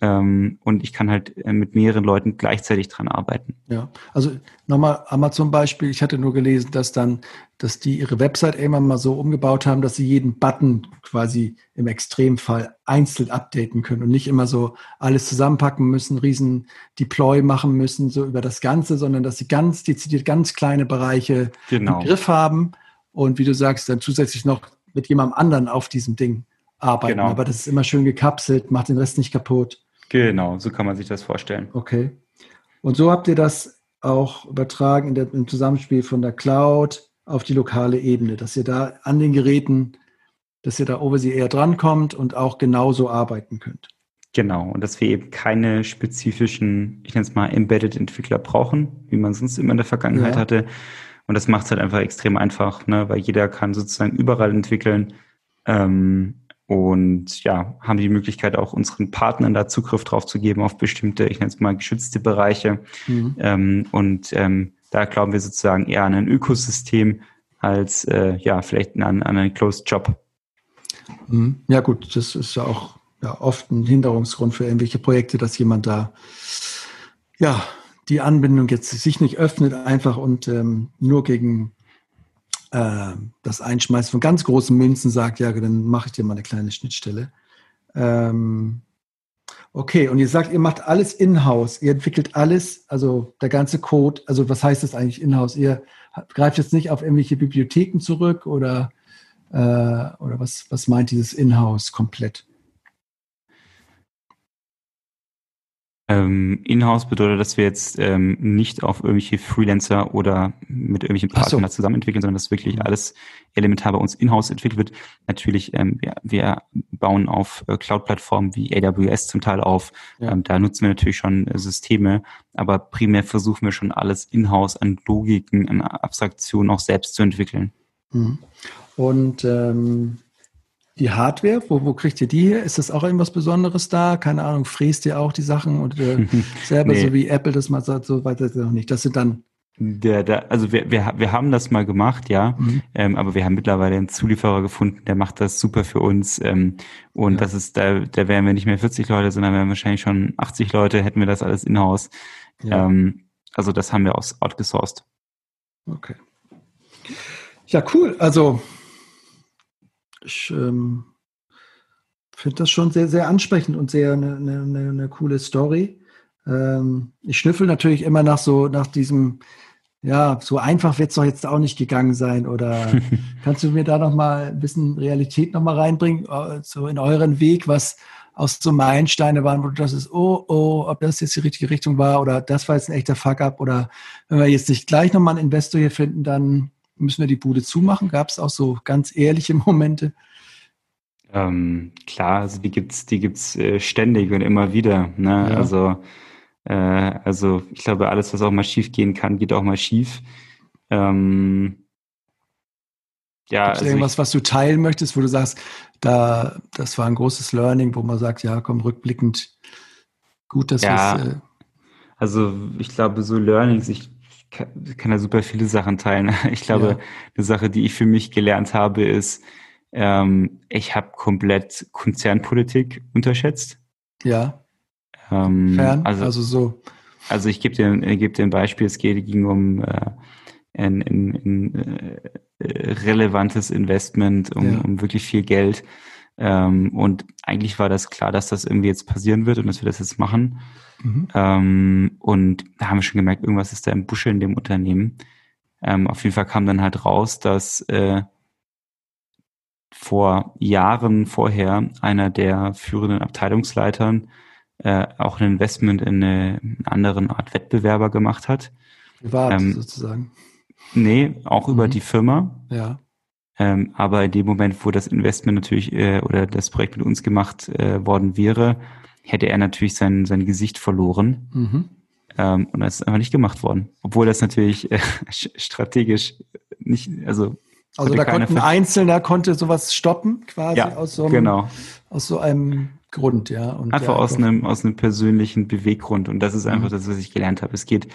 Ähm, und ich kann halt äh, mit mehreren Leuten gleichzeitig dran arbeiten. Ja, also nochmal Amazon Beispiel. Ich hatte nur gelesen, dass dann, dass die ihre Website irgendwann mal so umgebaut haben, dass sie jeden Button quasi im Extremfall einzeln updaten können und nicht immer so alles zusammenpacken müssen, riesen Deploy machen müssen, so über das Ganze, sondern dass sie ganz dezidiert ganz kleine Bereiche genau. im Griff haben und wie du sagst, dann zusätzlich noch mit jemandem anderen auf diesem Ding arbeiten. Genau. Aber das ist immer schön gekapselt, macht den Rest nicht kaputt. Genau, so kann man sich das vorstellen. Okay. Und so habt ihr das auch übertragen der, im Zusammenspiel von der Cloud auf die lokale Ebene, dass ihr da an den Geräten, dass ihr da over sie eher drankommt und auch genauso arbeiten könnt. Genau, und dass wir eben keine spezifischen, ich nenne es mal Embedded-Entwickler brauchen, wie man sonst immer in der Vergangenheit ja. hatte. Und das macht es halt einfach extrem einfach, ne? weil jeder kann sozusagen überall entwickeln. Ähm, und ja, haben die Möglichkeit auch unseren Partnern da Zugriff drauf zu geben auf bestimmte, ich nenne es mal geschützte Bereiche. Mhm. Ähm, und ähm, da glauben wir sozusagen eher an ein Ökosystem als äh, ja vielleicht an, an einen Closed Job. Mhm. Ja gut, das ist ja auch ja, oft ein Hinderungsgrund für irgendwelche Projekte, dass jemand da ja die Anbindung jetzt sich nicht öffnet einfach und ähm, nur gegen äh, das Einschmeißen von ganz großen Münzen sagt, ja, dann mache ich dir mal eine kleine Schnittstelle. Ähm, okay, und ihr sagt, ihr macht alles in-house, ihr entwickelt alles, also der ganze Code, also was heißt das eigentlich in-house? Ihr greift jetzt nicht auf irgendwelche Bibliotheken zurück oder, äh, oder was, was meint dieses in-house komplett? Ähm, Inhouse bedeutet, dass wir jetzt ähm, nicht auf irgendwelche Freelancer oder mit irgendwelchen Partnern so. zusammen entwickeln, sondern dass wirklich mhm. alles elementar bei uns in-house entwickelt wird. Natürlich, ähm, wir, wir bauen auf äh, Cloud-Plattformen wie AWS zum Teil auf. Ja. Ähm, da nutzen wir natürlich schon äh, Systeme, aber primär versuchen wir schon alles in-house an Logiken, an Abstraktionen auch selbst zu entwickeln. Mhm. Und ähm, die Hardware, wo, wo kriegt ihr die her? Ist das auch irgendwas Besonderes da? Keine Ahnung, fräst ihr auch die Sachen und äh, selber, nee. so wie Apple das mal sagt, so weiter noch nicht. Das sind dann. Der, der, also wir, wir, wir haben das mal gemacht, ja, mhm. ähm, aber wir haben mittlerweile einen Zulieferer gefunden, der macht das super für uns. Ähm, und ja. das ist, da, da wären wir nicht mehr 40 Leute, sondern wären wahrscheinlich schon 80 Leute, hätten wir das alles in-house. Ja. Ähm, also das haben wir aus outgesourced. Okay. Ja, cool. Also ich ähm, finde das schon sehr, sehr ansprechend und sehr eine, eine, eine coole Story. Ähm, ich schnüffel natürlich immer nach so, nach diesem, ja, so einfach wird es doch jetzt auch nicht gegangen sein. Oder kannst du mir da nochmal ein bisschen Realität nochmal reinbringen, äh, so in euren Weg, was aus so Meilensteine waren, wo du das ist, oh, oh, ob das jetzt die richtige Richtung war oder das war jetzt ein echter Fuck-up oder wenn wir jetzt nicht gleich nochmal einen Investor hier finden, dann müssen wir die Bude zumachen? Gab es auch so ganz ehrliche Momente? Ähm, klar, also die gibt's, die gibt's äh, ständig und immer wieder. Ne? Ja. Also, äh, also ich glaube, alles, was auch mal schief gehen kann, geht auch mal schief. Ähm, ja, Gibt es also irgendwas, ich, was du teilen möchtest, wo du sagst, da, das war ein großes Learning, wo man sagt, ja, komm, rückblickend, gut, dass ja, wir äh, Also ich glaube, so Learnings, ich kann, kann da super viele Sachen teilen. Ich glaube, ja. eine Sache, die ich für mich gelernt habe, ist, ähm, ich habe komplett Konzernpolitik unterschätzt. Ja. Ähm, Fern, also, also so. Also ich gebe dir, ich geb dir ein Beispiel, es geht, ging um äh, ein, ein, ein äh, relevantes Investment, um, ja. um wirklich viel Geld. Ähm, und eigentlich war das klar, dass das irgendwie jetzt passieren wird und dass wir das jetzt machen. Mhm. Ähm, und da haben wir schon gemerkt, irgendwas ist da im Busche in dem Unternehmen. Ähm, auf jeden Fall kam dann halt raus, dass äh, vor Jahren vorher einer der führenden Abteilungsleitern äh, auch ein Investment in eine, eine andere Art Wettbewerber gemacht hat. Privat ähm, sozusagen. Nee, auch mhm. über die Firma. Ja. Ähm, aber in dem Moment, wo das Investment natürlich äh, oder das Projekt mit uns gemacht äh, worden wäre, hätte er natürlich sein, sein Gesicht verloren. Mhm. Ähm, und das ist einfach nicht gemacht worden. Obwohl das natürlich äh, strategisch nicht, also. Also da konnte ein Einzelner konnte sowas stoppen, quasi ja, aus so einem, genau. aus so einem Grund, ja. Und einfach aus einem, aus einem persönlichen Beweggrund. Und das ist einfach mhm. das, was ich gelernt habe. Es geht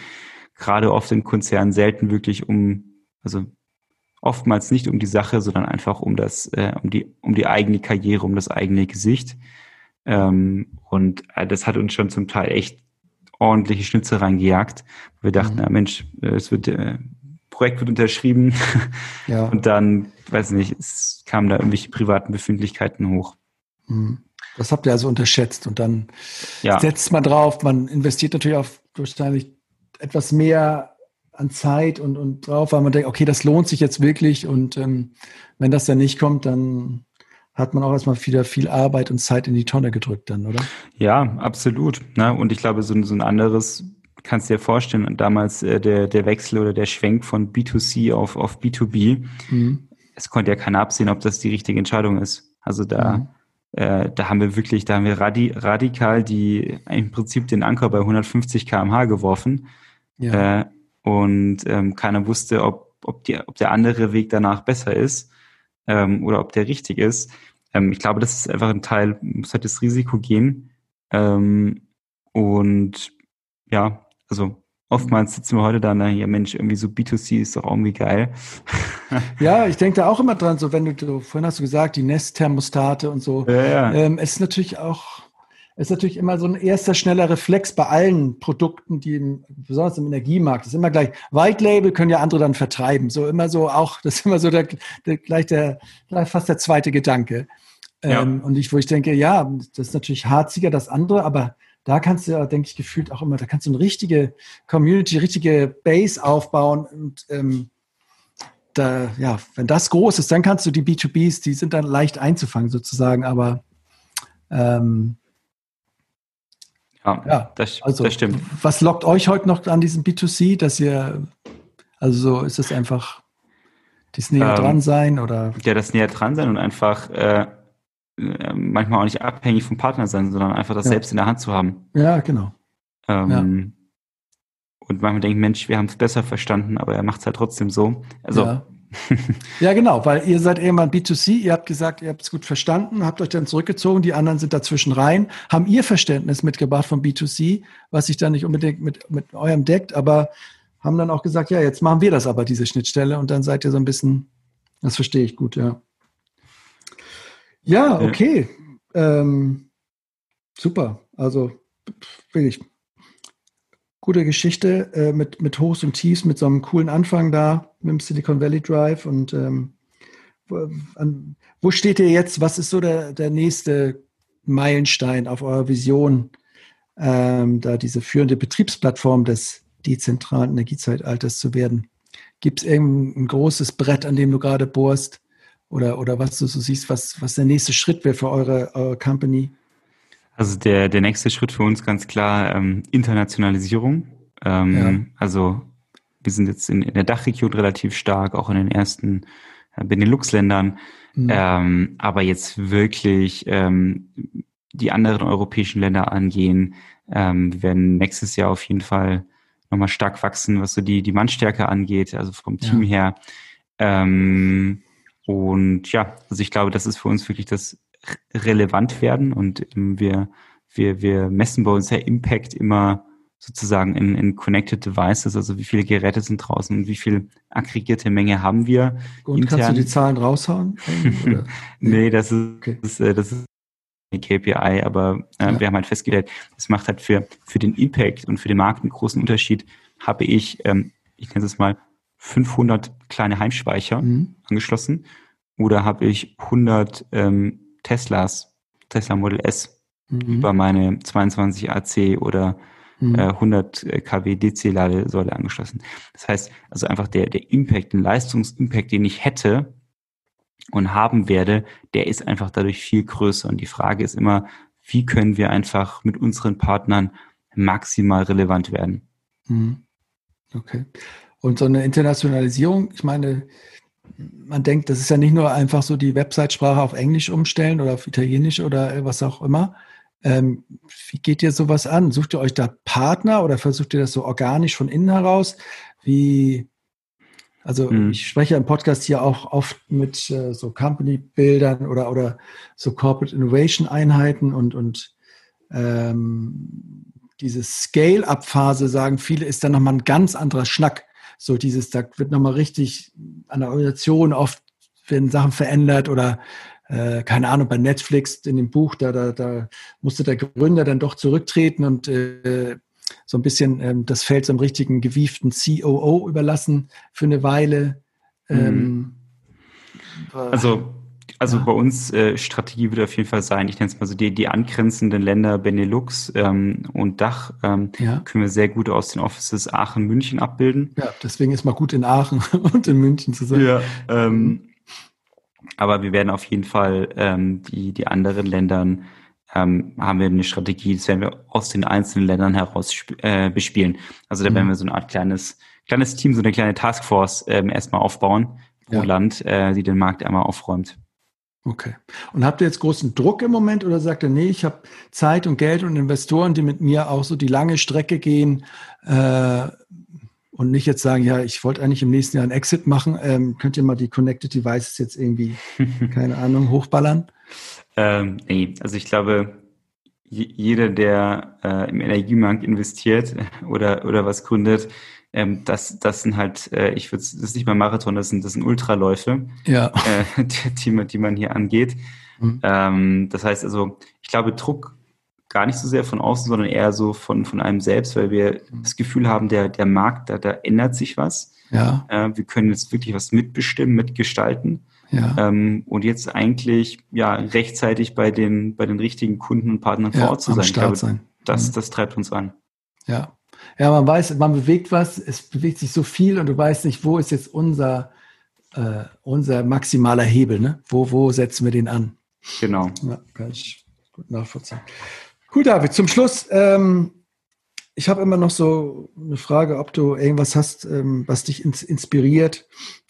gerade oft in Konzernen selten wirklich um, also oftmals nicht um die Sache, sondern einfach um das, äh, um die, um die eigene Karriere, um das eigene Gesicht. Ähm, und äh, das hat uns schon zum Teil echt ordentliche Schnitze reingejagt. Wir dachten, mhm. na Mensch, äh, es wird, äh, Projekt wird unterschrieben. Ja. Und dann, weiß nicht, es kamen da irgendwelche privaten Befindlichkeiten hoch. Mhm. Das habt ihr also unterschätzt und dann ja. setzt man drauf, man investiert natürlich auch wahrscheinlich etwas mehr an Zeit und, und drauf, weil man denkt, okay, das lohnt sich jetzt wirklich und ähm, wenn das dann nicht kommt, dann hat man auch erstmal wieder viel Arbeit und Zeit in die Tonne gedrückt dann, oder? Ja, absolut. Ne? Und ich glaube, so, so ein anderes kannst du dir vorstellen, damals äh, der, der Wechsel oder der Schwenk von B2C auf, auf B2B, mhm. es konnte ja keiner absehen, ob das die richtige Entscheidung ist. Also da, mhm. äh, da haben wir wirklich, da haben wir radi radikal die im Prinzip den Anker bei 150 kmh geworfen ja. Äh, und ähm, keiner wusste, ob, ob, die, ob der andere Weg danach besser ist ähm, oder ob der richtig ist. Ähm, ich glaube, das ist einfach ein Teil, muss halt das Risiko gehen. Ähm, und ja, also oftmals sitzen wir heute da, na ja Mensch, irgendwie so B2C ist doch irgendwie geil. ja, ich denke da auch immer dran, so wenn du, du vorhin hast du gesagt, die Nest-Thermostate und so. Ja, ja. Ähm, es ist natürlich auch ist natürlich immer so ein erster schneller Reflex bei allen Produkten, die im, besonders im Energiemarkt ist immer gleich White Label können ja andere dann vertreiben. So immer so auch, das ist immer so der, der gleich der gleich fast der zweite Gedanke. Ja. Ähm, und ich, wo ich denke, ja, das ist natürlich harziger das andere, aber da kannst du ja, denke ich, gefühlt auch immer, da kannst du eine richtige Community, richtige Base aufbauen und ähm, da, ja, wenn das groß ist, dann kannst du die B2Bs, die sind dann leicht einzufangen sozusagen, aber ähm, ja, ja das, also, das stimmt. Was lockt euch heute noch an diesem B2C, dass ihr, also so ist es einfach das näher ähm, dran sein oder? Ja, das näher dran sein und einfach äh, äh, manchmal auch nicht abhängig vom Partner sein, sondern einfach das ja. selbst in der Hand zu haben. Ja, genau. Ähm, ja. Und manchmal denke ich, Mensch, wir haben es besser verstanden, aber er macht es halt trotzdem so. Also ja. ja, genau, weil ihr seid irgendwann B2C, ihr habt gesagt, ihr habt es gut verstanden, habt euch dann zurückgezogen, die anderen sind dazwischen rein, haben ihr Verständnis mitgebracht von B2C, was sich dann nicht unbedingt mit, mit eurem deckt, aber haben dann auch gesagt, ja, jetzt machen wir das aber, diese Schnittstelle, und dann seid ihr so ein bisschen, das verstehe ich gut, ja. Ja, okay. Ähm, super. Also wirklich gute Geschichte äh, mit, mit Hochs und Tiefs, mit so einem coolen Anfang da mit dem Silicon Valley Drive. Und ähm, wo, an, wo steht ihr jetzt? Was ist so der, der nächste Meilenstein auf eurer Vision, ähm, da diese führende Betriebsplattform des dezentralen Energiezeitalters zu werden? Gibt es irgendein großes Brett, an dem du gerade bohrst? Oder, oder was du so siehst, was, was der nächste Schritt wäre für eure, eure Company? Also der, der nächste Schritt für uns ganz klar ähm, Internationalisierung. Ähm, ja. Also wir sind jetzt in, in der Dachregion relativ stark, auch in den ersten äh, Benelux-Ländern. Mhm. Ähm, aber jetzt wirklich ähm, die anderen europäischen Länder angehen. Ähm, wir werden nächstes Jahr auf jeden Fall nochmal stark wachsen, was so die, die Mannstärke angeht, also vom Team ja. her. Ähm, und ja, also ich glaube, das ist für uns wirklich das relevant werden und wir, wir, wir messen bei uns ja Impact immer sozusagen in, in Connected Devices, also wie viele Geräte sind draußen und wie viel aggregierte Menge haben wir. Und intern. kannst du die Zahlen raushauen? nee, das ist, okay. das, äh, das ist eine KPI, aber äh, ja. wir haben halt festgestellt, es macht halt für, für den Impact und für den Markt einen großen Unterschied. Habe ich, ähm, ich nenne es mal, 500 kleine Heimspeicher mhm. angeschlossen oder habe ich 100 ähm, Teslas, Tesla Model S mhm. über meine 22 AC oder mhm. äh, 100 kW DC-Ladesäule angeschlossen. Das heißt, also einfach der, der Impact, den Leistungsimpact, den ich hätte und haben werde, der ist einfach dadurch viel größer. Und die Frage ist immer, wie können wir einfach mit unseren Partnern maximal relevant werden? Mhm. Okay. Und so eine Internationalisierung, ich meine, man denkt, das ist ja nicht nur einfach so die Website-Sprache auf Englisch umstellen oder auf Italienisch oder was auch immer, ähm, wie geht ihr sowas an? Sucht ihr euch da Partner oder versucht ihr das so organisch von innen heraus? Wie, also mhm. ich spreche im Podcast hier auch oft mit äh, so Company-Bildern oder, oder so Corporate Innovation-Einheiten und, und ähm, diese Scale-Up-Phase, sagen viele, ist dann nochmal ein ganz anderer Schnack. So dieses, da wird nochmal richtig an der Organisation oft werden Sachen verändert oder äh, keine Ahnung, bei Netflix in dem Buch, da, da, da musste der Gründer dann doch zurücktreten und äh, so ein bisschen ähm, das Feld zum richtigen gewieften COO überlassen für eine Weile. Ähm, also also ja. bei uns äh, Strategie wird auf jeden Fall sein, ich nenne es mal so die, die angrenzenden Länder Benelux ähm, und Dach ähm, ja. können wir sehr gut aus den Offices Aachen, München abbilden. Ja, deswegen ist mal gut in Aachen und in München zu sein. Ja, ähm. Aber wir werden auf jeden Fall ähm, die, die anderen Ländern ähm, haben wir eine Strategie, das werden wir aus den einzelnen Ländern heraus äh, bespielen. Also da mhm. werden wir so eine Art kleines, kleines Team, so eine kleine Taskforce ähm, erstmal aufbauen pro ja. Land, äh, die den Markt einmal aufräumt. Okay. Und habt ihr jetzt großen Druck im Moment oder sagt ihr, nee, ich habe Zeit und Geld und Investoren, die mit mir auch so die lange Strecke gehen, äh, und nicht jetzt sagen, ja, ich wollte eigentlich im nächsten Jahr einen Exit machen. Ähm, könnt ihr mal die Connected Devices jetzt irgendwie, keine Ahnung, hochballern? Ähm, nee, also ich glaube, jeder, der äh, im Energiemarkt investiert oder, oder was gründet, ähm, das, das sind halt, äh, ich würde das ist nicht mal Marathon, das sind, das sind Ultraläufe, ja. äh, die, die, die man hier angeht. Mhm. Ähm, das heißt also, ich glaube, Druck gar nicht so sehr von außen, sondern eher so von, von einem selbst, weil wir mhm. das Gefühl haben, der, der Markt, da, da ändert sich was. Ja. Äh, wir können jetzt wirklich was mitbestimmen, mitgestalten. Ja. Ähm, und jetzt eigentlich ja rechtzeitig bei den, bei den richtigen Kunden und Partnern vor Ort zu sein. Start glaube, sein. Das, mhm. das treibt uns an. Ja. Ja, man weiß, man bewegt was, es bewegt sich so viel und du weißt nicht, wo ist jetzt unser, äh, unser maximaler Hebel, ne? Wo, wo setzen wir den an? Genau. Ja, kann ich gut nachvollziehen. Cool, David. Zum Schluss, ähm, ich habe immer noch so eine Frage, ob du irgendwas hast, ähm, was dich ins inspiriert,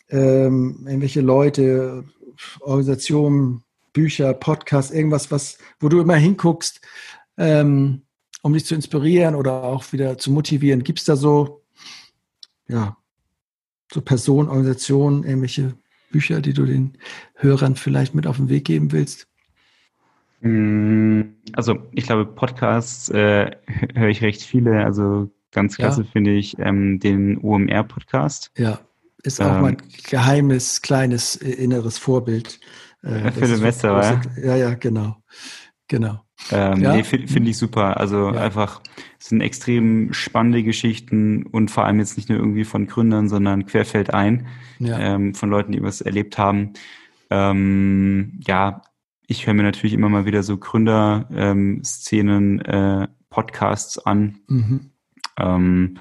ähm, irgendwelche Leute, Organisationen, Bücher, Podcasts, irgendwas, was, wo du immer hinguckst, ähm, um dich zu inspirieren oder auch wieder zu motivieren. Gibt es da so, ja, so Personen, Organisationen, irgendwelche Bücher, die du den Hörern vielleicht mit auf den Weg geben willst? Mm, also ich glaube, Podcasts äh, höre ich recht viele. Also ganz klasse ja. finde ich ähm, den OMR-Podcast. Ja, ist auch ähm, mein geheimes, kleines äh, inneres Vorbild. Äh, für Semester, ja? Ja, ja, genau. Genau. Ähm, ja? Nee, finde find ich super. Also ja. einfach, es sind extrem spannende Geschichten und vor allem jetzt nicht nur irgendwie von Gründern, sondern querfeldein ja. ähm, von Leuten, die was erlebt haben. Ähm, ja, ich höre mir natürlich immer mal wieder so Gründerszenen, ähm, äh, Podcasts an. Mhm. Ähm,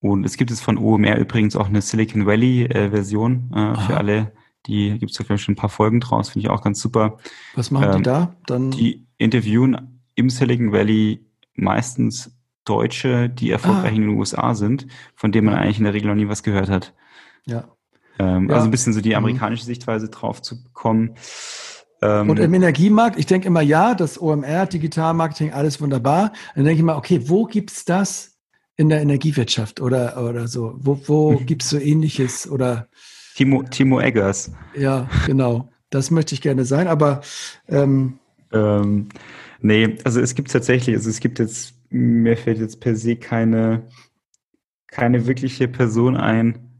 und es gibt es von OMR übrigens auch eine Silicon Valley äh, Version äh, für alle. Die gibt es da vielleicht schon ein paar Folgen draus, finde ich auch ganz super. Was machen ähm, die da? Dann die interviewen im Silicon Valley meistens Deutsche, die erfolgreich ah. in den USA sind, von denen man eigentlich in der Regel noch nie was gehört hat. Ja. Ähm, ja. Also ein bisschen so die mhm. amerikanische Sichtweise drauf zu bekommen. Ähm, und im Energiemarkt, ich denke immer, ja, das OMR, Digitalmarketing, alles wunderbar. Dann denke ich mal, okay, wo gibt's das in der Energiewirtschaft oder, oder so? Wo, wo gibt's so ähnliches oder? Timo, Timo Eggers. Ja, genau. Das möchte ich gerne sein, aber ähm, ähm, nee, also es gibt tatsächlich, also es gibt jetzt, mir fällt jetzt per se keine, keine wirkliche Person ein.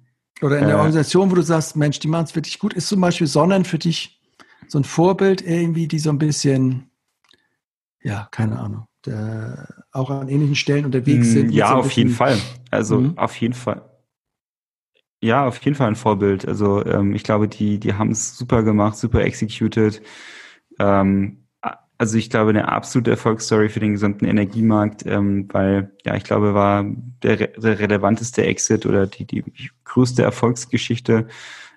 Oder in der äh, Organisation, wo du sagst, Mensch, die machen es wirklich gut. Ist zum Beispiel Sonnen für dich so ein Vorbild irgendwie, die so ein bisschen, ja, keine Ahnung, der, auch an ähnlichen Stellen unterwegs mm, sind? Ja, so auf jeden Fall. Also mhm. auf jeden Fall. Ja, auf jeden Fall ein Vorbild. Also ähm, ich glaube, die, die haben es super gemacht, super executed. Ähm, also ich glaube, eine absolute Erfolgsstory für den gesamten Energiemarkt, ähm, weil ja, ich glaube, war der, der relevanteste Exit oder die, die größte Erfolgsgeschichte.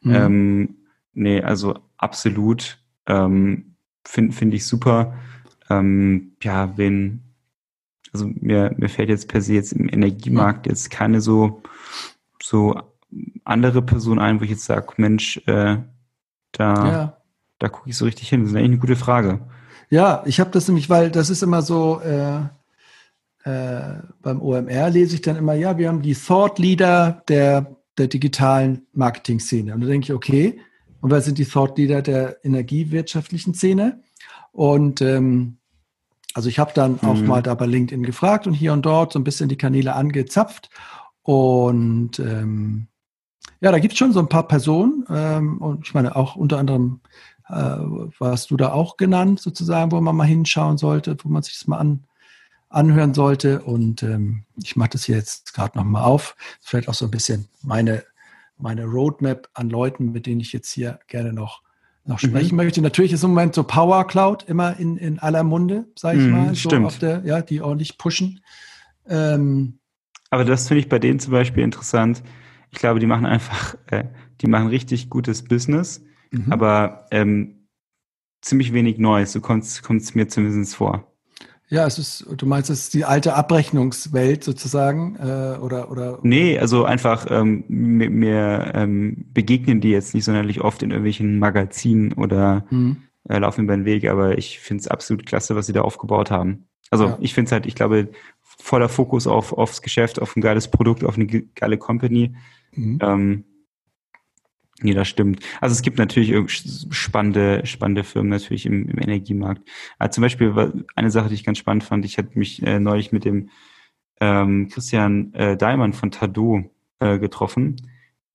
Mhm. Ähm, nee, also absolut. Ähm, Finde find ich super. Ähm, ja, wen, also mir, mir fällt jetzt per se jetzt im Energiemarkt jetzt keine so, so andere Person ein, wo ich jetzt sage, Mensch, äh, da, ja. da gucke ich so richtig hin. Das ist eigentlich eine gute Frage. Ja, ich habe das nämlich, weil das ist immer so, äh, äh, beim OMR lese ich dann immer, ja, wir haben die Thought Leader der, der digitalen Marketing-Szene. Und da denke ich, okay, und wer sind die Thought Leader der energiewirtschaftlichen Szene? Und ähm, also ich habe dann mhm. auch mal da bei LinkedIn gefragt und hier und dort so ein bisschen die Kanäle angezapft. Und ähm, ja, da gibt es schon so ein paar Personen. Ähm, und ich meine, auch unter anderem warst du da auch genannt, sozusagen, wo man mal hinschauen sollte, wo man sich das mal an, anhören sollte. Und ähm, ich mache das hier jetzt gerade nochmal auf. Vielleicht auch so ein bisschen meine, meine Roadmap an Leuten, mit denen ich jetzt hier gerne noch, noch mhm. sprechen mhm. möchte. Natürlich ist im Moment so Power Cloud immer in, in aller Munde, sage ich mhm, mal. So stimmt. Der, ja, die ordentlich pushen. Ähm, Aber das finde ich bei denen zum Beispiel interessant. Ich glaube, die machen einfach, äh, die machen richtig gutes Business Mhm. Aber ähm, ziemlich wenig Neues, so kommt es mir zumindest vor. Ja, es ist, du meinst, es ist die alte Abrechnungswelt sozusagen, äh, oder, oder? Nee, also einfach, ähm, mir, mir ähm, begegnen die jetzt nicht sonderlich oft in irgendwelchen Magazinen oder mhm. äh, laufen über den Weg, aber ich finde es absolut klasse, was sie da aufgebaut haben. Also ja. ich finde es halt, ich glaube, voller Fokus auf, aufs Geschäft, auf ein geiles Produkt, auf eine geile Company. Mhm. Ähm, Nee, das stimmt. Also es gibt natürlich spannende, spannende Firmen natürlich im, im Energiemarkt. Also zum Beispiel eine Sache, die ich ganz spannend fand, ich hatte mich äh, neulich mit dem ähm, Christian äh, Daimann von Tado äh, getroffen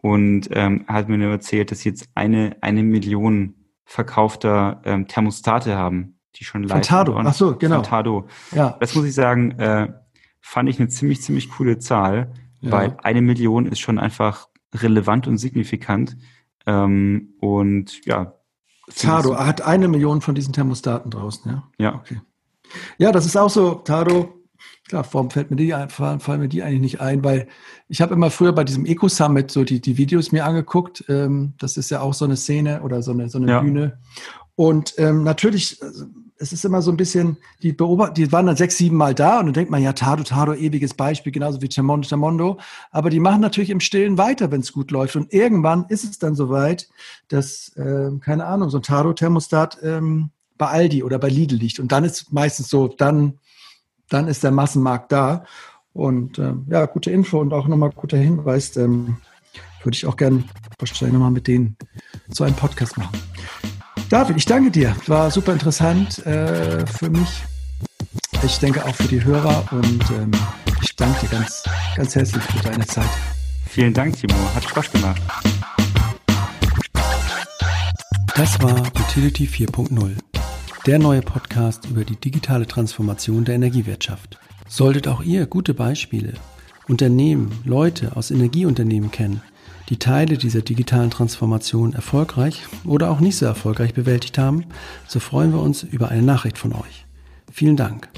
und ähm, er hat mir nur erzählt, dass sie jetzt eine, eine Million verkaufter ähm, Thermostate haben, die schon live Von Tado, ach so, genau. Von Tado. Ja. Das muss ich sagen, äh, fand ich eine ziemlich, ziemlich coole Zahl, ja. weil eine Million ist schon einfach relevant und signifikant. Ähm, und ja. Tado hat eine Million von diesen Thermostaten draußen, ja? Ja. Okay. Ja, das ist auch so, Tado, klar, warum fällt mir die, fallen, fallen mir die eigentlich nicht ein, weil ich habe immer früher bei diesem Eco-Summit so die, die Videos mir angeguckt. Ähm, das ist ja auch so eine Szene oder so eine, so eine ja. Bühne. Und ähm, natürlich es ist immer so ein bisschen, die beobachten, die waren dann sechs, sieben Mal da und dann denkt man, ja, Tado, Tado, ewiges Beispiel, genauso wie Chamondo, Chamondo. Aber die machen natürlich im Stillen weiter, wenn es gut läuft. Und irgendwann ist es dann soweit, dass, äh, keine Ahnung, so ein Tado-Thermostat ähm, bei Aldi oder bei Lidl liegt. Und dann ist meistens so, dann, dann ist der Massenmarkt da. Und ähm, ja, gute Info und auch nochmal guter Hinweis. Ähm, würde ich auch gern wahrscheinlich nochmal mit denen so einen Podcast machen. David, ich danke dir. War super interessant äh, für mich. Ich denke auch für die Hörer und ähm, ich danke dir ganz, ganz herzlich für deine Zeit. Vielen Dank, Timo. Hat Spaß gemacht. Das war Utility 4.0, der neue Podcast über die digitale Transformation der Energiewirtschaft. Solltet auch ihr gute Beispiele, Unternehmen, Leute aus Energieunternehmen kennen, die Teile dieser digitalen Transformation erfolgreich oder auch nicht so erfolgreich bewältigt haben, so freuen wir uns über eine Nachricht von euch. Vielen Dank.